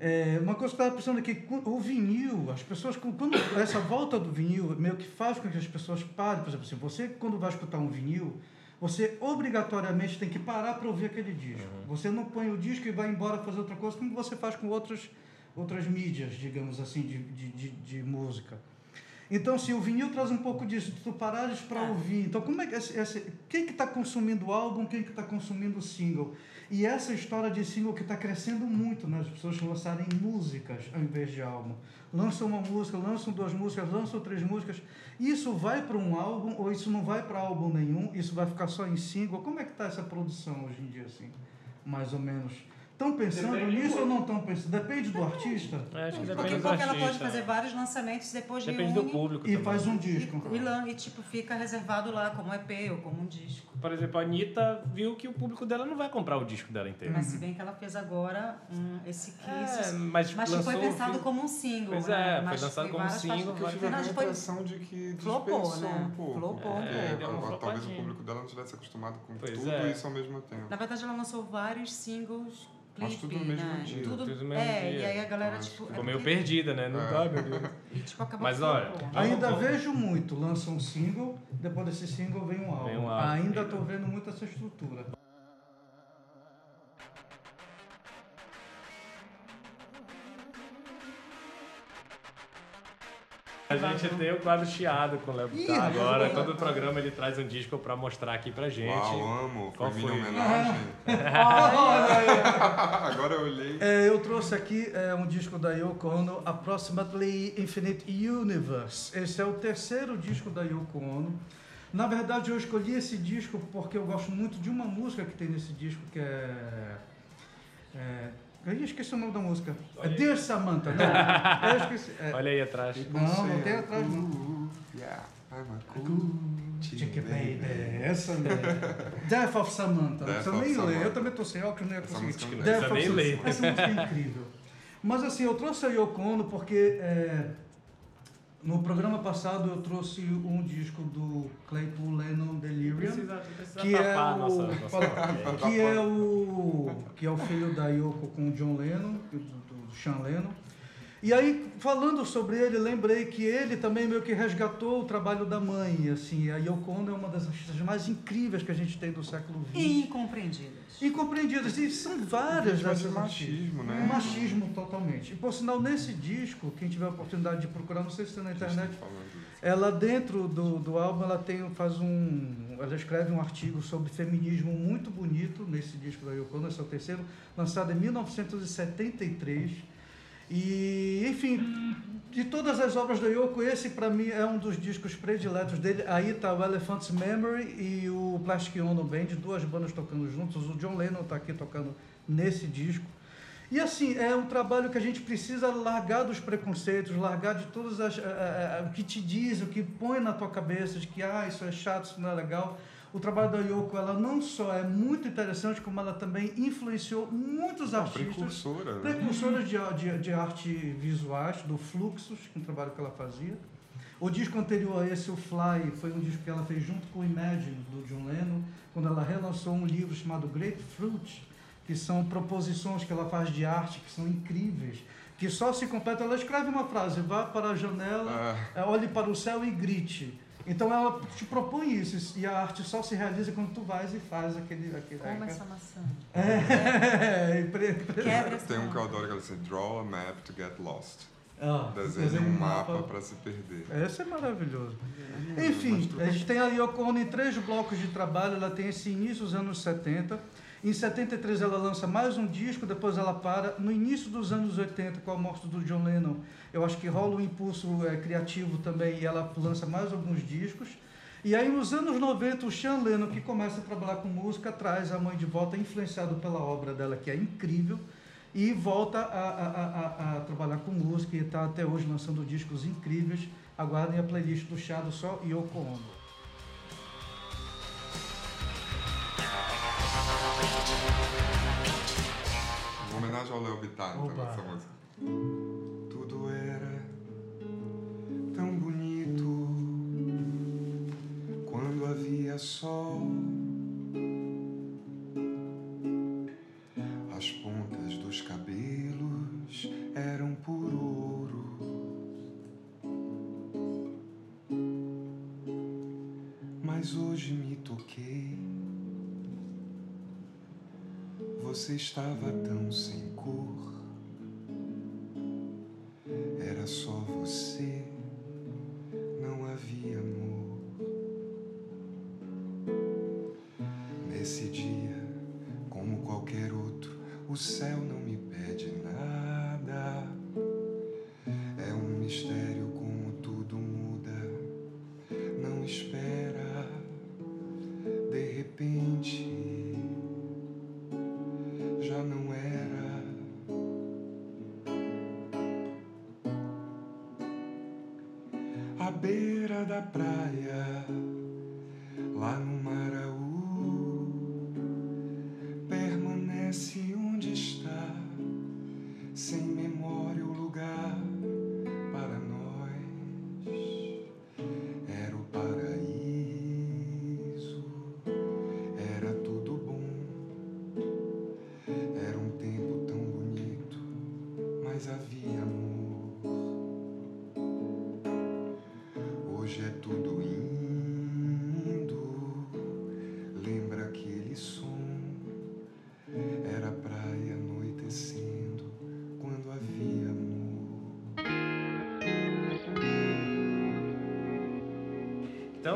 É, uma coisa que eu estava pensando aqui, o vinil, as pessoas, quando essa volta do vinil meio que faz com que as pessoas parem, por exemplo, assim, você quando vai escutar um vinil, você obrigatoriamente tem que parar para ouvir aquele disco. Você não põe o disco e vai embora fazer outra coisa, como você faz com outros, outras mídias, digamos assim, de, de, de, de música. Então, se o vinil traz um pouco disso, tu parares para É. ouvir. Então, como é que esse, esse- quem que está consumindo o álbum, quem que está consumindo o single? E essa história de single que está crescendo muito, né? As pessoas lançarem músicas ao invés de álbum. Lançam uma música, lançam duas músicas, lançam três músicas. Isso vai para um álbum ou isso não vai para álbum nenhum? Isso vai ficar só em single? Como é que está essa produção hoje em dia, assim? Mais ou menos. Estão pensando Depende nisso ou não estão pensando? Depende do artista. É, acho que Porque, depende do porque ela pode fazer vários lançamentos depois Depende reúne do público E também. faz um disco. E, e, e, tipo, fica reservado lá como EP ou como um disco. Por exemplo, a Anitta viu que o público dela não vai comprar o disco dela inteiro. Mas se bem que ela fez agora um, esse Kiss. É, mas, mas que lançou, foi pensado como um single. Pois né? é, foi Mas lançado como várias single, Eu tive a foi- impressão de que Flopou, né? um pouco. Flopou um É, uma a- talvez o público dela não tivesse acostumado com Pois tudo é. isso ao mesmo tempo. Na verdade, ela lançou vários singles. Clipe, tudo no mesmo né? dia. Tudo, Tudo no mesmo é, dia. e aí a galera, tipo. ficou é Ficou meio porque- perdida, né? Não É. tá, meu Deus. E, tipo, acabou Mas olha, Ainda vamos- vejo muito, lança um single, depois desse single vem um álbum. Vem um álbum. Ainda estou vendo muito essa estrutura. A gente tem o quadro chiado com o Léo Ih, Bittar agora. Todo programa ele traz um disco pra mostrar aqui pra gente. Uau, amo. Qual foi minha foi? homenagem. Olha, Agora eu olhei. é, eu trouxe aqui é, um disco da Yoko Ono, Approximately Infinite Universe. Esse é o terceiro disco da Yoko Ono. Na verdade, eu escolhi esse disco porque eu gosto muito de uma música que tem nesse disco que é. é eu esqueci o nome da música. É Dear Samantha, não. Eu esqueci. é, Olha aí atrás. Não, não tem atrás, não. Yeah, I'm a cool Chicken Baby, essa mesmo. Death of Samantha. Death of nem. Eu também tô sem óculos, não ia Essa conseguir. Death of. Samantha. Essa música é incrível. Mas assim, eu trouxe a Yoko Ono porque é, no programa passado eu trouxe um disco do Claypool Lennon Delirium. Precisa, precisa Que é, nossa, o, nossa que é o que é o filho da Yoko com o John Lennon, do, do Sean Lennon. E aí, falando sobre ele, lembrei que ele também meio que resgatou o trabalho da mãe. Assim, a Yoko Ono é uma das artistas mais incríveis que a gente tem do século XX. E incompreendidas. Incompreendidas. E são várias dessas machismo, artistas. né? Machismo totalmente. E por sinal, nesse disco, quem tiver a oportunidade de procurar, não sei se tem na internet, ela dentro do, do álbum ela tem faz um ela escreve um artigo sobre feminismo muito bonito nesse disco da Yoko Ono, esse é o terceiro lançado em 1973 e enfim de todas as obras da Yoko esse para mim é um dos discos prediletos dele aí está o Elephant's Memory e o Plastic Ono Band duas bandas tocando juntos o John Lennon está aqui tocando nesse disco e assim, é um trabalho que a gente precisa largar dos preconceitos, largar de todas as. eh, eh, o que te diz, o que põe na tua cabeça de que ah, isso é chato, isso não é legal. O trabalho da Yoko, ela não só é muito interessante, como ela também influenciou muitos Ah, artistas. precursora, né? Precursoras de, de, de arte visuais, do Fluxus, que é um trabalho que ela fazia. O disco anterior a esse, o Fly, foi um disco que ela fez junto com o Imagine, do John Lennon, quando ela relançou um livro chamado Grapefruit, que são proposições que ela faz de arte, que são incríveis, que só se completa. Ela escreve uma frase, vá para a janela, Ah, é, olhe para o céu e grite. Então ela te propõe isso, e a arte só se realiza quando tu vais e faz aquele... aquele Como essa maçã. É, Quebra essa tem um que eu adoro que ela diz assim, draw a map to get lost. Ah, Desenhe um mapa para se perder. Esse é maravilhoso. Hum, Enfim, mas a gente tem a Yoko Ono em três blocos de trabalho. Ela tem esse início dos anos 70. Em 73 ela lança mais um disco, depois ela para. No início dos anos 80, com a morte do John Lennon, eu acho que rola um impulso é, criativo também e ela lança mais alguns discos. E aí nos anos 90, o Sean Lennon, que começa a trabalhar com música, traz a mãe de volta, influenciado pela obra dela, que é incrível, e volta a, a, a, a- trabalhar com música e está até hoje lançando discos incríveis. Aguardem a playlist do Chá do Sol e Yoko Ono. Uma homenagem ao Léo Bittar, então, Oba. essa música. Tudo era tão bonito quando havia sol. Você estava tão sem cor, era só você, não havia amor. Nesse dia, como qualquer outro, o céu praia,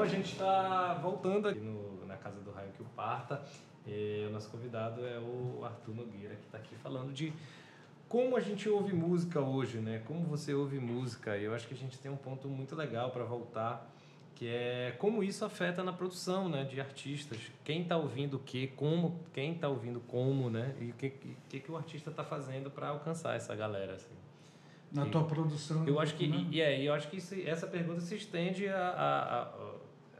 a gente está voltando aqui no- na casa do Raio que o Parta. E o nosso convidado é o Arthur Nogueira, que está aqui falando de como a gente ouve música hoje, né? Como você ouve música. E eu acho que a gente tem um ponto muito legal para voltar, que é como isso afeta na produção, né, de artistas. Quem está ouvindo o quê, como, quem está ouvindo como, né? E o que, que, que o artista está fazendo para alcançar essa galera, assim. Na E- tua produção. Eu acho que, né? e, é, eu acho que isso- essa pergunta se estende a, a, a-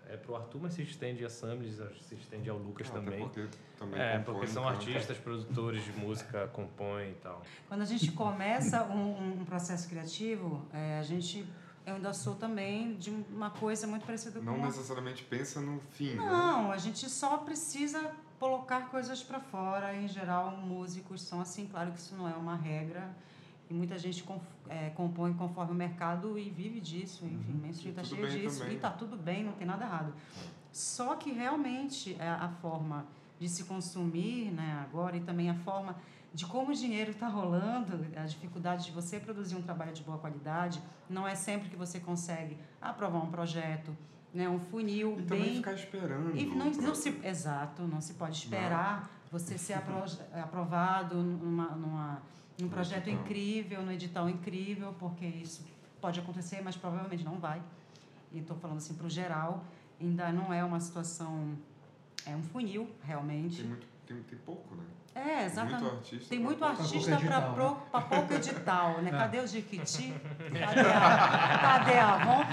é pro Arthur, mas se estende a Samlis, se estende ao Lucas Até também. porque também É, compõe, porque são canta. artistas, produtores de música, compõem e tal. Quando a gente começa um, um processo criativo, é, a gente eu ainda sou também de uma coisa muito parecida Não com necessariamente pensa no fim, né? Não, a gente só precisa colocar coisas para fora. Em geral, músicos são assim. Claro que isso não é uma regra. E muita gente é, compõe conforme o mercado e vive disso. Enfim, Uhum. o mainstream está cheio disso. também. E tá tudo bem, não tem nada errado. Só que realmente é a forma de se consumir né, agora e também a forma de como o dinheiro está rolando, a dificuldade de você produzir um trabalho de boa qualidade, não é sempre que você consegue aprovar um projeto, né, um funil E também bem ficar esperando. e não, não se, exato, não se pode esperar você ser apro, aprovado numa, numa, num projeto edital. incrível, no edital incrível, porque isso pode acontecer, mas provavelmente não vai. E estou falando assim para o geral, ainda não é uma situação, é um funil, realmente. Tem, muito, tem, tem pouco, né? É, exatamente. muito artista. Tem muito artista para edital, né? pouco edital, né? É. Cadê o Jiquiti? Cadê a, cadê a Avon?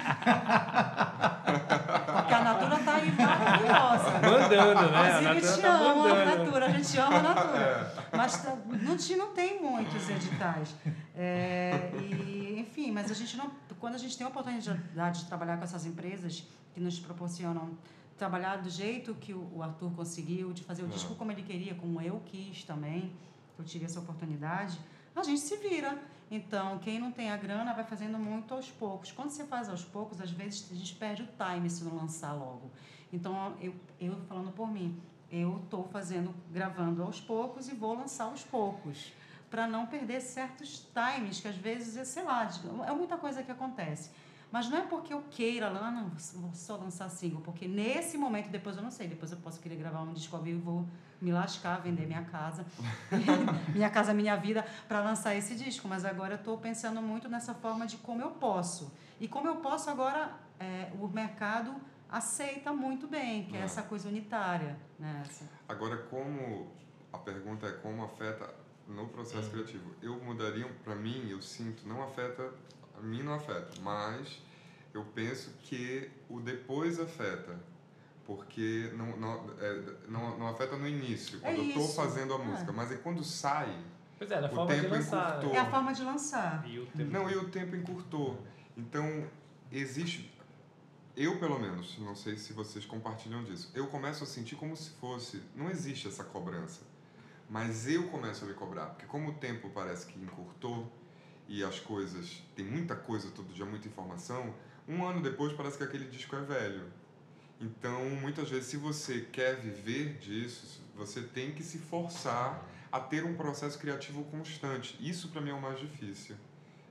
Porque a Natura tá aí maravilhosa. Mandando, né? A Inclusive, Natura te tá amo a mandando. Natura, a gente ama a Natura. Mas tá- não, te- não tem muitos editais. É, e, enfim, mas a gente não. Quando a gente tem a oportunidade de trabalhar com essas empresas que nos proporcionam trabalhar do jeito que o Arthur conseguiu, de fazer o disco como ele queria, como eu quis também, eu tive essa oportunidade, a gente se vira. Então, quem não tem a grana vai fazendo muito aos poucos. Quando você faz aos poucos, às vezes a gente perde o time se não lançar logo. Então, eu, eu falando por mim, eu estou fazendo, gravando aos poucos e vou lançar aos poucos. Para não perder certos times, que às vezes, é, sei lá, é muita coisa que acontece. Mas não é porque eu queira lá, não, vou só lançar single, porque nesse momento, depois eu não sei, depois eu posso querer gravar um disco ao vivo e vou me lascar, vender minha casa, minha casa, minha vida, para lançar esse disco. Mas agora eu estou pensando muito nessa forma de como eu posso. E como eu posso agora, é, o mercado aceita muito bem, que é É. essa coisa unitária. Né? Essa- Agora, como a pergunta é como afeta no processo criativo, eu mudaria, para mim, eu sinto, não afeta, a mim não afeta, mas eu penso que o depois afeta, porque não, não, é, não, não afeta no início, É quando eu estou fazendo a É. música, mas é quando sai, Pois é, na O forma de tempo lançar. encurtou. né? É a forma de lançar. E o tempo... Não, e o tempo encurtou. Então, existe. Eu, pelo menos, não sei se vocês compartilham disso. Eu começo a sentir como se fosse. Não existe essa cobrança. Mas eu começo a me cobrar. Porque, como o tempo parece que encurtou e as coisas. Tem muita coisa todo dia, muita informação. Um ano depois parece que aquele disco é velho. Então, muitas vezes, se você quer viver disso, você tem que se forçar a ter um processo criativo constante. Isso, para mim, é o mais difícil.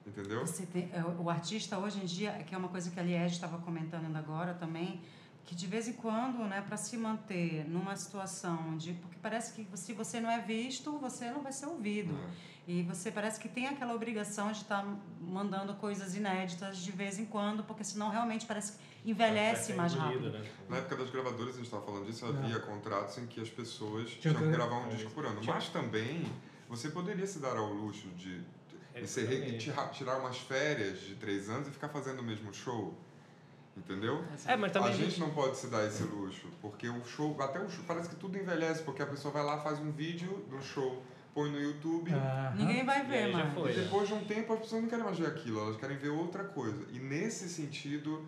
Entendeu? Tem, é, o artista, hoje em dia, que é uma coisa que a Liege estava comentando agora também, que de vez em quando, né, para se manter numa situação de. Porque parece que se você não é visto, você não vai ser ouvido. É. E você parece que tem aquela obrigação de estar tá mandando coisas inéditas de vez em quando, porque senão realmente parece que envelhece é, mais rápido. Né? Na época das gravadoras, a gente estava falando disso, havia contratos em que as pessoas tinham que gravar um disco por ano. Mas também você poderia se dar ao luxo de, de, de tirar umas férias de três anos e ficar fazendo o mesmo show. Entendeu? É, mas também a gente não pode se dar esse luxo, porque o show, até o show, parece que tudo envelhece, porque a pessoa vai lá, faz um vídeo do show, põe no YouTube. Ninguém vai ver, mano. Foi, e depois de um tempo as pessoas não querem mais ver aquilo, elas querem ver outra coisa. E nesse sentido,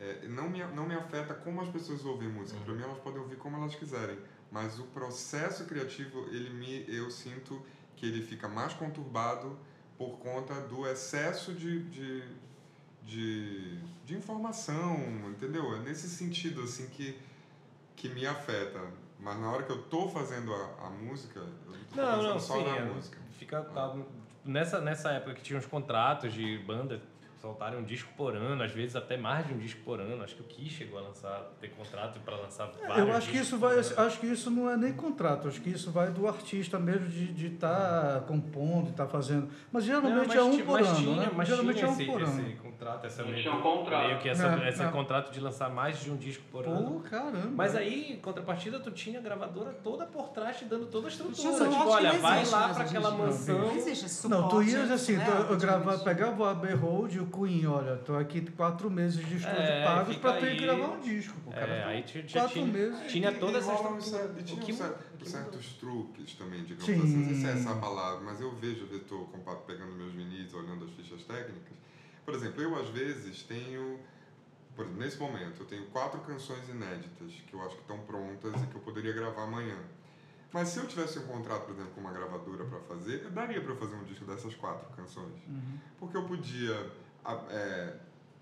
é, não, me, não me afeta como as pessoas ouvem música. Uhum. Para mim, elas podem ouvir como elas quiserem. Mas o processo criativo, ele me, eu sinto que ele fica mais conturbado por conta do excesso de, de de, de informação, entendeu? É nesse sentido, assim, que, que me afeta. Mas na hora que eu tô fazendo a, a música, eu tô não, não, só sim, na é, música. Fica, tá, nessa, nessa época que tinha uns contratos de banda soltarem um disco por ano, às vezes até mais de um disco por ano. Acho que o Ki chegou a lançar, ter contrato para lançar é, vários Eu acho que isso vai, acho que isso não é nem contrato, acho que isso vai do artista mesmo de estar tá compondo, estar tá fazendo. Mas geralmente não, mas é um por ano, tinha, né? Mas geralmente tinha é um por esse, ano. Esse contrato, essa meio, tinha um contrato. meio que essa, é, esse é. contrato de lançar mais de um disco por Pô, ano. caramba. Mas aí, em contrapartida, tu tinha a gravadora toda por trás te dando toda a estrutura. Tipo, olha, vai lá para aquela mansão. Não, existe não, tu ias assim, né? tu, eu gravava, pegava o Abbey Road e o Queen, olha, tô aqui quatro meses de estúdio é, pagos para ter que gravar um disco. Pô, cara, é, aí tinha, quatro tinha, meses. Tinha toda essa estrutura. E tinha certos, certos truques também, digamos Sim. assim. Não sei se é essa palavra, mas eu vejo, eu estou pegando meus vinis, olhando as fichas técnicas. Por exemplo, eu às vezes tenho por exemplo, nesse momento, eu tenho quatro canções inéditas que eu acho que estão prontas e que eu poderia gravar amanhã. Mas se eu tivesse um contrato, por exemplo, com uma gravadora para fazer, eu daria para fazer um disco dessas quatro canções. Uhum. Porque eu podia é,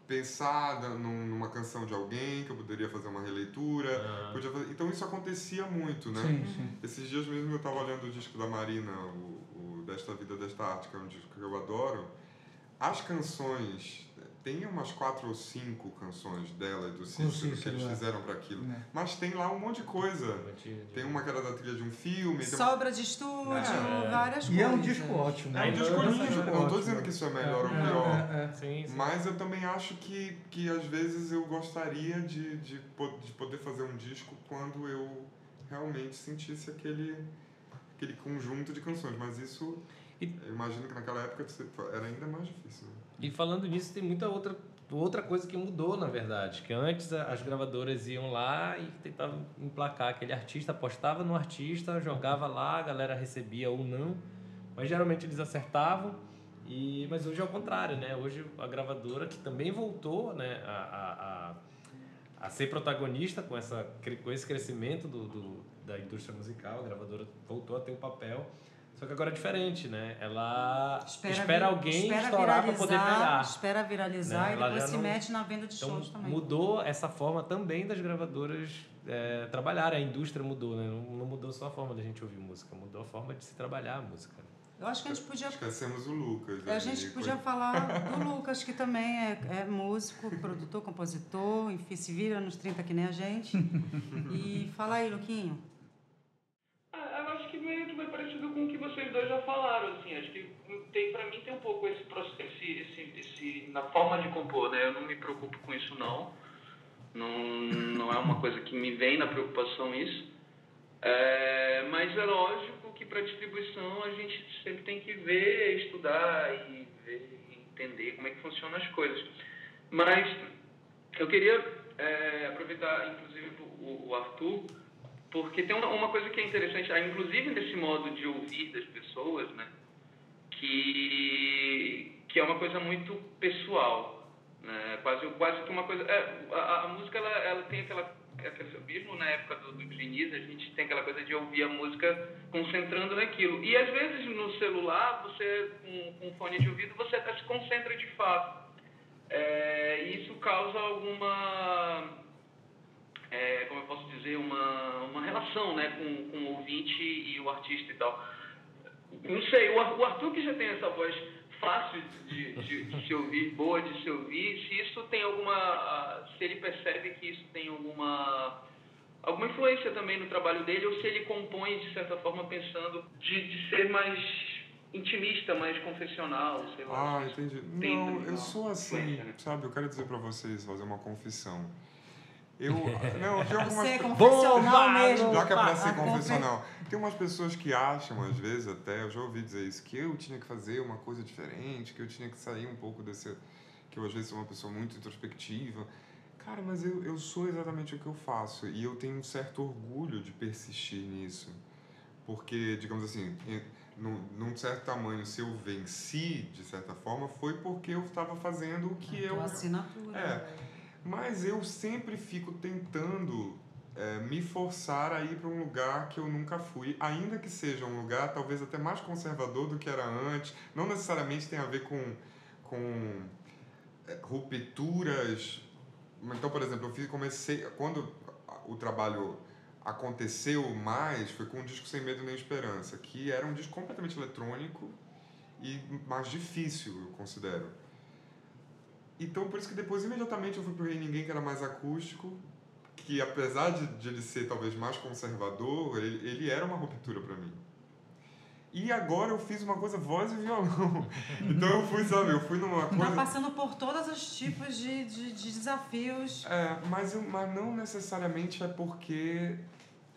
pensar numa canção de alguém, que eu poderia fazer uma releitura. Uhum. Podia fazer... Então isso acontecia muito, né? Sim, sim. Esses dias mesmo eu estava olhando o disco da Marina, o, o Desta Vida, Desta Arte, que é um disco que eu adoro. As canções tem umas quatro ou cinco canções dela e do Cícero, que eles é. fizeram para aquilo. É. Mas tem lá um monte de coisa. Tem uma que era da trilha de um filme. Sobra de estúdio, é. várias e coisas. E é um disco ótimo. É um disco lindo. Não estou dizendo que isso é melhor ou é, pior. É, sim, sim. Mas eu também acho que, que às vezes eu gostaria de, de, de poder fazer um disco quando eu realmente sentisse aquele, aquele conjunto de canções. Mas isso, eu imagino que naquela época era ainda mais difícil. Né? E falando nisso, tem muita outra, outra coisa que mudou, na verdade. Que antes as gravadoras iam lá e tentavam emplacar aquele artista, apostava no artista, jogava lá, a galera recebia ou não. Mas geralmente eles acertavam. E, mas hoje é o contrário, né? Hoje a gravadora, que também voltou né, a, a, a, ser protagonista com, essa, com esse crescimento do, do, da indústria musical, a gravadora voltou a ter o um papel só que agora é diferente, né? Ela espera, espera alguém espera estourar para poder pegar. Espera viralizar né? e depois se não... mete na venda de então, shows também. Mudou essa forma também das gravadoras é, trabalharem. A indústria mudou, né? Não, não, mudou só a forma da gente ouvir música, mudou a forma de se trabalhar a música. Eu acho que a gente podia. Esquecemos o Lucas. A gente podia falar do Lucas, que também é, é músico, produtor, compositor, enfim, se vira nos 30 que nem a gente. e fala aí, Luquinho meio que foi parecido com o que vocês dois já falaram, assim, acho que tem, pra mim tem um pouco esse, esse, esse, esse na forma de compor, né, eu não me preocupo com isso não, não, não é uma coisa que me vem na preocupação isso, é, mas é lógico que para distribuição a gente sempre tem que ver, estudar e ver, entender como é que funcionam as coisas, mas eu queria é, aproveitar inclusive o, o Arthur porque tem uma, uma coisa que é interessante, ah, inclusive nesse modo de ouvir das pessoas, né? Que, que é uma coisa muito pessoal. Né? Quase, quase que uma coisa. É, a, a, música ela, ela tem aquela. Mesmo na época do, do Diniz, a gente tem aquela coisa de ouvir a música concentrando naquilo. E às vezes no celular, você, com, com fone de ouvido, você até se concentra de fato. É, isso causa alguma é, como eu posso dizer, uma, uma relação né, com, com o ouvinte e o artista e tal. Não sei, o Arthur que já tem essa voz fácil de, de, de, se ouvir, boa de se ouvir, se isso tem alguma. se ele percebe que isso tem alguma. alguma influência também no trabalho dele, ou se ele compõe, de certa forma, pensando de, de ser mais intimista, mais confessional, sei lá. Ah, entendi. Não, eu sou assim, né? sabe? Eu quero dizer para vocês, fazer uma confissão. Eu, não, tem algumas é confessional mesmo. Já que é pra ser confessional. Tem umas pessoas que acham, às vezes até, eu já ouvi dizer isso, que eu tinha que fazer uma coisa diferente, que eu tinha que sair um pouco desse. que eu às vezes sou uma pessoa muito introspectiva. Cara, mas eu, eu sou exatamente o que eu faço e eu tenho um certo orgulho de persistir nisso. Porque, digamos assim, num, num certo tamanho, se eu venci, de certa forma, foi porque eu estava fazendo o que a eu. assinatura. É. Mas eu sempre fico tentando é, me forçar a ir para um lugar que eu nunca fui, ainda que seja um lugar talvez até mais conservador do que era antes. Não necessariamente tem a ver com, com é, rupturas. Então, por exemplo, eu fiz, comecei quando o trabalho aconteceu mais foi com o disco Sem Medo Nem Esperança, que era um disco completamente eletrônico e mais difícil, eu considero. Então, por isso que depois, imediatamente, eu fui pro Rei Ninguém, que era mais acústico, que apesar de, de ele ser talvez mais conservador, ele, ele era uma ruptura para mim. E agora eu fiz uma coisa voz e violão. Então eu fui, sabe, eu fui numa tá coisa... Tá passando por todos os tipos de, de, de desafios. É, mas, eu, mas não necessariamente é porque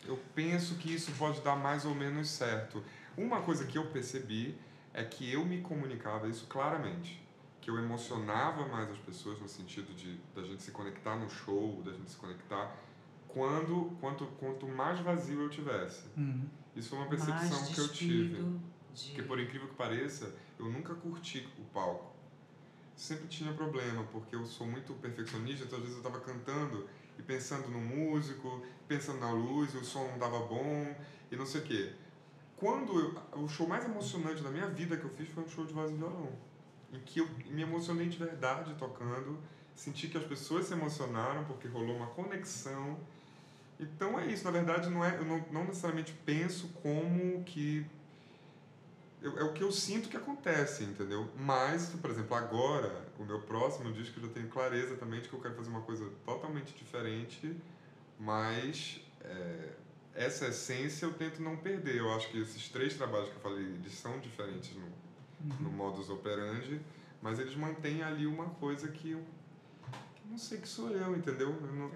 eu penso que isso pode dar mais ou menos certo. Uma coisa que eu percebi é que eu me comunicava isso claramente que eu emocionava mais as pessoas no sentido de da gente se conectar no show, da gente se conectar quando quanto quanto mais vazio eu tivesse. Uhum. Isso foi uma percepção que eu tive. De... Que por incrível que pareça, eu nunca curti o palco. Sempre tinha problema, porque eu sou muito perfeccionista, então às vezes eu estava cantando e pensando no músico, pensando na luz, o som não dava bom e não sei o quê. Quando eu, o show mais emocionante da minha vida que eu fiz foi um show de voz e violão em que eu me emocionei de verdade tocando, senti que as pessoas se emocionaram porque rolou uma conexão. Então é isso, na verdade não é, eu não, não necessariamente penso como que eu, é o que eu sinto que acontece, entendeu? Mas, por exemplo, agora, o meu próximo disco eu já tenho clareza também de que eu quero fazer uma coisa totalmente diferente, mas é, essa essência eu tento não perder. Eu acho que esses três trabalhos que eu falei, eles são diferentes no, uhum. no modus operandi, mas eles mantêm ali uma coisa que eu que não sei que sou eu, entendeu? Eu não,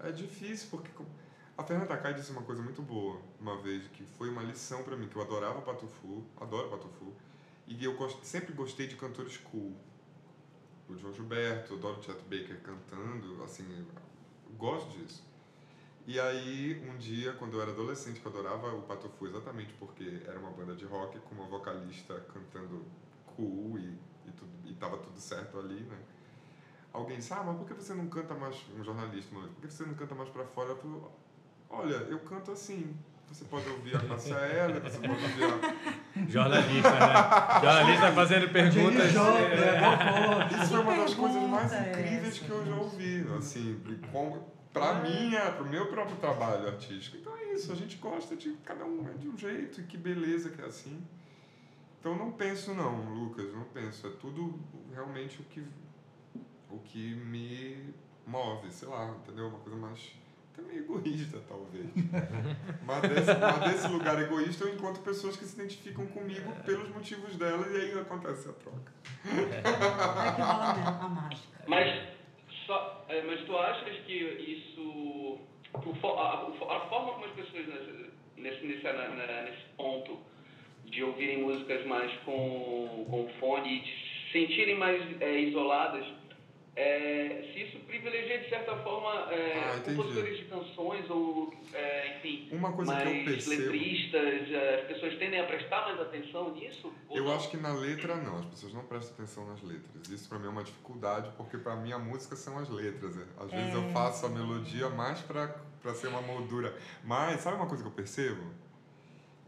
é difícil, porque a Fernanda Takai disse uma coisa muito boa uma vez, que foi uma lição para mim, que eu adorava Patufu, adoro Patufu, e eu gost, sempre gostei de cantores cool. O João Gilberto, adoro o Chet Baker cantando, assim, gosto disso. E aí, um dia, quando eu era adolescente, eu adorava o Patofu exatamente porque era uma banda de rock com uma vocalista cantando cool e, e, tudo, e tava tudo certo ali, né? Alguém disse, ah, mas por que você não canta mais, um jornalista, mano, por que você não canta mais pra fora? Eu falei, olha, eu canto assim, você pode ouvir a Eller, você pode ouvir a... Jornalista, né? Jornalista fazendo perguntas. É... Isso foi uma das coisas mais incríveis que eu já ouvi, assim, como para minha, para o meu próprio trabalho artístico. Então é isso, a gente gosta de cada um é de um jeito e que beleza que é assim. Então não penso não, Lucas, não penso. É tudo realmente o que o que me move, sei lá, entendeu? Uma coisa mais até meio egoísta, talvez. mas, desse, mas desse lugar egoísta eu encontro pessoas que se identificam comigo pelos motivos delas e aí acontece a troca. É que rola mesmo, a mágica. Mas só, é, mas tu achas que isso. A, a, forma como as pessoas nesse, nesse, nesse ponto de ouvirem músicas mais com, com fone e de se sentirem mais é, isoladas é, se isso privilegia, de certa forma, é, ah, compositores de canções ou, é, enfim, Uma coisa mais que eu percebo... letristas, é, as pessoas tendem a prestar mais atenção nisso? Eu acho que na letra não, as pessoas não prestam atenção nas letras. Isso para mim é uma dificuldade, porque para mim a música são as letras. Né? Às vezes eu é. faço a melodia mais para ser uma moldura. Mas sabe uma coisa que eu percebo?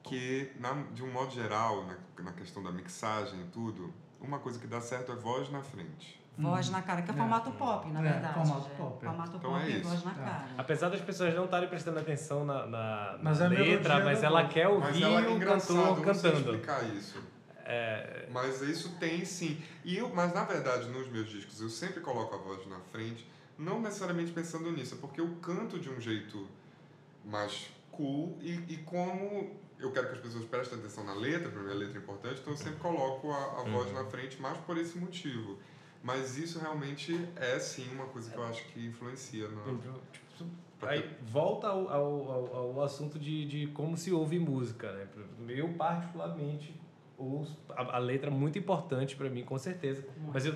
Que, na, de um modo geral, na, na questão da mixagem e tudo, uma coisa que dá certo é voz na frente Voz na cara, que é É. formato pop, na É, verdade. formato é. pop, é. Formato Então pop é e isso. voz na É. cara. Apesar das pessoas não estarem prestando atenção na, na, na Mas a letra, melodia mas ela quer Mas ouvir ela é o cantor eu não sei cantando. explicar isso. É, Mas isso tem sim. E eu, mas na verdade, nos meus discos, eu sempre coloco a voz na frente, não necessariamente pensando nisso, é porque eu canto de um jeito mais cool e, e como eu quero que as pessoas prestem atenção na letra, para mim a letra é importante, então eu sempre coloco a, a voz na frente mais por esse motivo. Mas isso realmente é sim uma coisa que eu acho que influencia na. tipo, Aí volta ao, ao, ao, assunto de, de como se ouve música, né? Eu particularmente ouço a, a letra é muito importante para mim, com certeza. Mas eu,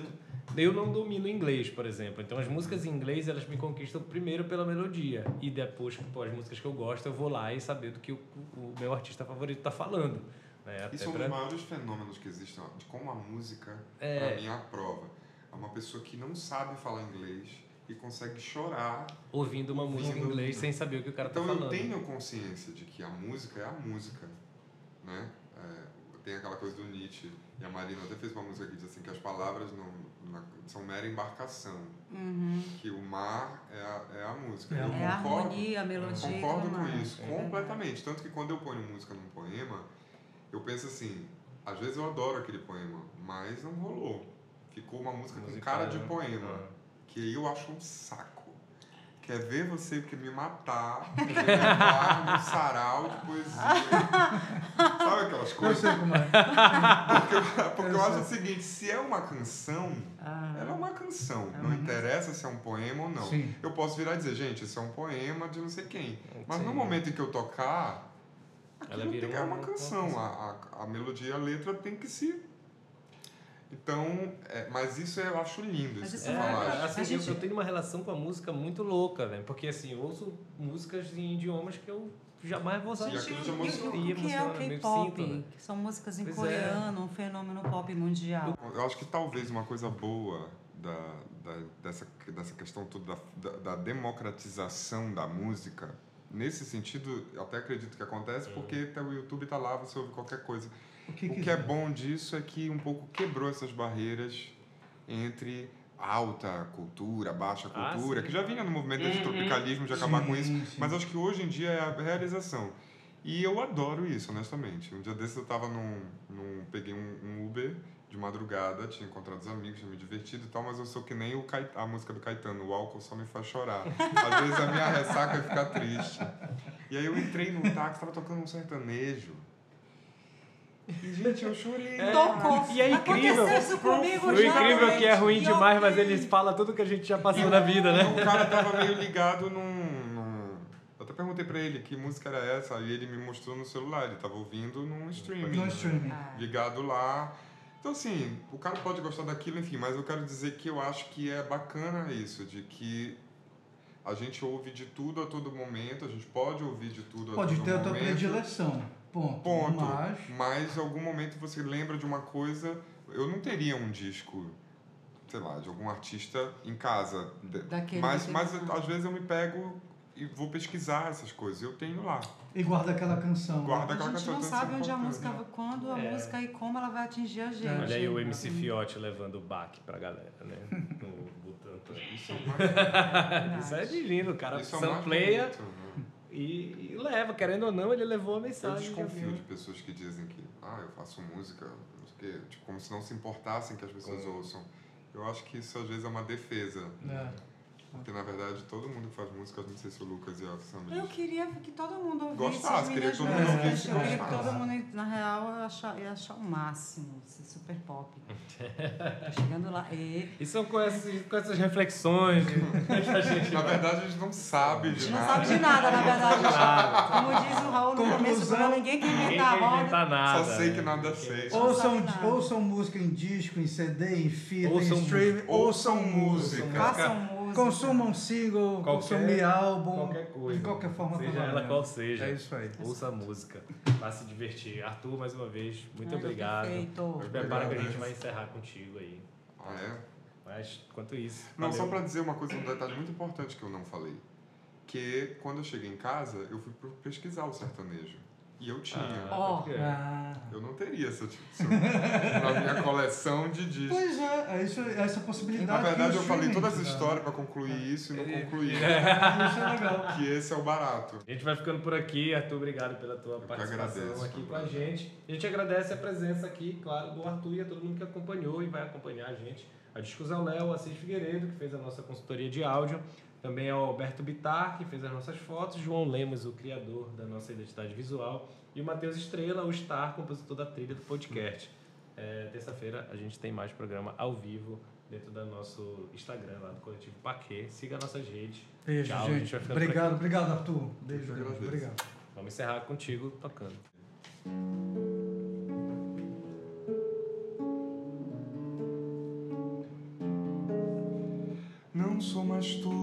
eu não domino inglês, por exemplo. Então as músicas em inglês elas me conquistam primeiro pela melodia e depois pô, as músicas que eu gosto eu vou lá e saber do que o, o meu artista favorito está falando. Né? Isso é um pra- dos maiores fenômenos que existem, ó, de como a música, É. pra mim, é a prova. É uma pessoa que não sabe falar inglês e consegue chorar. ouvindo uma música em inglês sem saber o que o cara Então tá falando. eu tenho consciência de que a música é a música, né? É, tem aquela coisa do Nietzsche, e a Marina até fez uma música que diz assim que as palavras não, na- são mera embarcação, Uhum. que o mar é a, é a música. É a eu É a concordo, harmonia, a melodia. concordo com mais. isso, É completamente. Tanto que quando eu ponho música num poema, eu penso assim, às vezes eu adoro aquele poema, mas não rolou. Ficou uma música com Musical, cara de né? poema, Ah. que aí eu acho um saco. Quer ver você que me matar, me levar no sarau de poesia. Sabe aquelas Eu coisas? sei como é. Porque, eu- porque eu Eu acho o seguinte, se é uma canção, Ah. ela é uma canção. É Não uma interessa se é um poema ou não. Sim. Eu posso virar e dizer, gente, isso é um poema de não sei quem. Mas Sim. no momento em que eu tocar, Ela vira tem- é uma- canção. A, a, a melodia e a letra tem que se... Então, é, mas isso eu acho lindo, Mas isso É, você não fala. é- assim, A gente- eu, eu tenho uma relação com a música muito louca, né? Porque assim, eu ouço músicas em idiomas que eu jamais vou saber. E aquilo te E- e- e que é o K-pop? né? Que são músicas em Pois é. coreano, um fenômeno pop mundial. Eu acho que talvez uma coisa boa da, da- dessa, dessa questão toda da, da, democratização da música, nesse sentido, eu até acredito que acontece, porque tá- o YouTube tá lá, você ouve qualquer coisa. O que, O que é bom disso é que um pouco quebrou essas barreiras entre alta cultura, baixa Ah, cultura, sim. que já vinha no movimento Uhum. tropicalismo de acabar com isso, Sim, sim. mas acho que hoje em dia é a realização. E eu adoro isso, honestamente. Um dia desses eu tava num. num peguei um, um Uber de madrugada, tinha encontrado os amigos, tinha me divertido e tal, mas eu sou que nem o Cai- a música do Caetano, o álcool só me faz chorar. Às vezes a minha ressaca é ficar triste. E aí eu entrei no táxi, tava tocando um sertanejo. E, gente, eu chorei. Tocou. E é incrível. Aconteceu isso comigo O já, incrível é que é ruim e demais, mas eles falam tudo que a gente já passou na vida, né? O cara tava meio ligado num, Eu até perguntei pra ele que música era essa, e ele me mostrou no celular, ele tava ouvindo num streaming. No streaming. Ah. ligado lá. Então, assim, o cara pode gostar daquilo, enfim, mas eu quero dizer que eu acho que é bacana isso, de que a gente ouve de tudo a todo momento, a gente pode ouvir de tudo a Pode todo ter a tua momento. predileção. Ponto. Ponto. Mas. Mas em algum momento você lembra de uma coisa. Eu não teria um disco, sei lá, de algum artista em casa. Daquele mas, mas às vezes eu me pego e vou pesquisar essas coisas. Eu tenho lá. E guarda aquela canção. Guarda A aquela gente canção. não tanto sabe é onde a música, quando a É. música e como ela vai atingir a gente. Olha aí o MC Assim, Fiote levando o baque pra galera, né? No Butantan. Isso é Isso é divino, o cara isso é e, e leva, querendo ou não, ele levou a Eu mensagem. de desconfio de pessoas que dizem que, ah, eu faço música, não sei o quê, tipo, como se não se importassem que as pessoas Hum. ouçam. Eu acho que isso às vezes é uma defesa. É. Porque na verdade todo mundo que faz música, não sei se o Lucas e a Samir. Eu queria que todo mundo ouvisse Gostasse, as queria que todo mundo ouvisse Eu queria que todo mundo, na real, ia achar, ia achar o máximo, ser super pop. Tô chegando lá. E E são com essas, com essas reflexões a gente Na verdade a gente não sabe a de gente não nada. sabe de nada, na verdade. Nada. Como diz o Raul no começo do programa, ninguém quer ninguém inventar a quer roda. inventar nada. Só sei que né? nada Ninguém sei. Ouçam, nada. ouçam música em disco, em CD, em fita, Ouçam em streaming. Ouçam ouçam música. Façam música. Consumam single, Qualquer- consumir álbum. Qualquer coisa. De qualquer forma, Seja ela valendo. qual seja. É isso aí. Ouça a música. Vá se divertir. Arthur, mais uma vez, muito Ai, obrigado. Perfeito. Prepara que a gente vai encerrar contigo aí. Ah, é? Mas, enquanto isso. Não, valeu. só pra dizer uma coisa, um detalhe muito importante que eu não falei. Que quando eu cheguei em casa, eu fui pro- pesquisar o sertanejo. E eu tinha. Ah, Ó. Ah. Eu não teria essa, essa na minha coleção de discos. Pois é, é isso, essa possibilidade. Na verdade, eu falei toda essa dá. história pra concluir isso e não concluí. Isso é legal. Que esse é o barato. A gente vai ficando por aqui. Arthur, obrigado pela tua que participação agradeço. aqui com a gente. A gente agradece a presença aqui, claro, do Arthur e a todo mundo que acompanhou e vai acompanhar a gente. A Discos ao Léo, Assis Figueiredo, que fez a nossa consultoria de áudio. Também ao Alberto Bitar, que fez as nossas fotos. João Lemos, o criador da nossa identidade visual. E o Matheus Estrela, o Star, compositor da trilha do podcast. É, Terça-feira a gente tem mais programa ao vivo dentro do nosso Instagram, lá do Coletivo Paquê. Siga nossas redes. Beijo, Tchau, a gente. gente vai obrigado, obrigado, Arthur. Beijo, agradeço. Obrigado. Vamos encerrar contigo tocando. Não sou mais tola,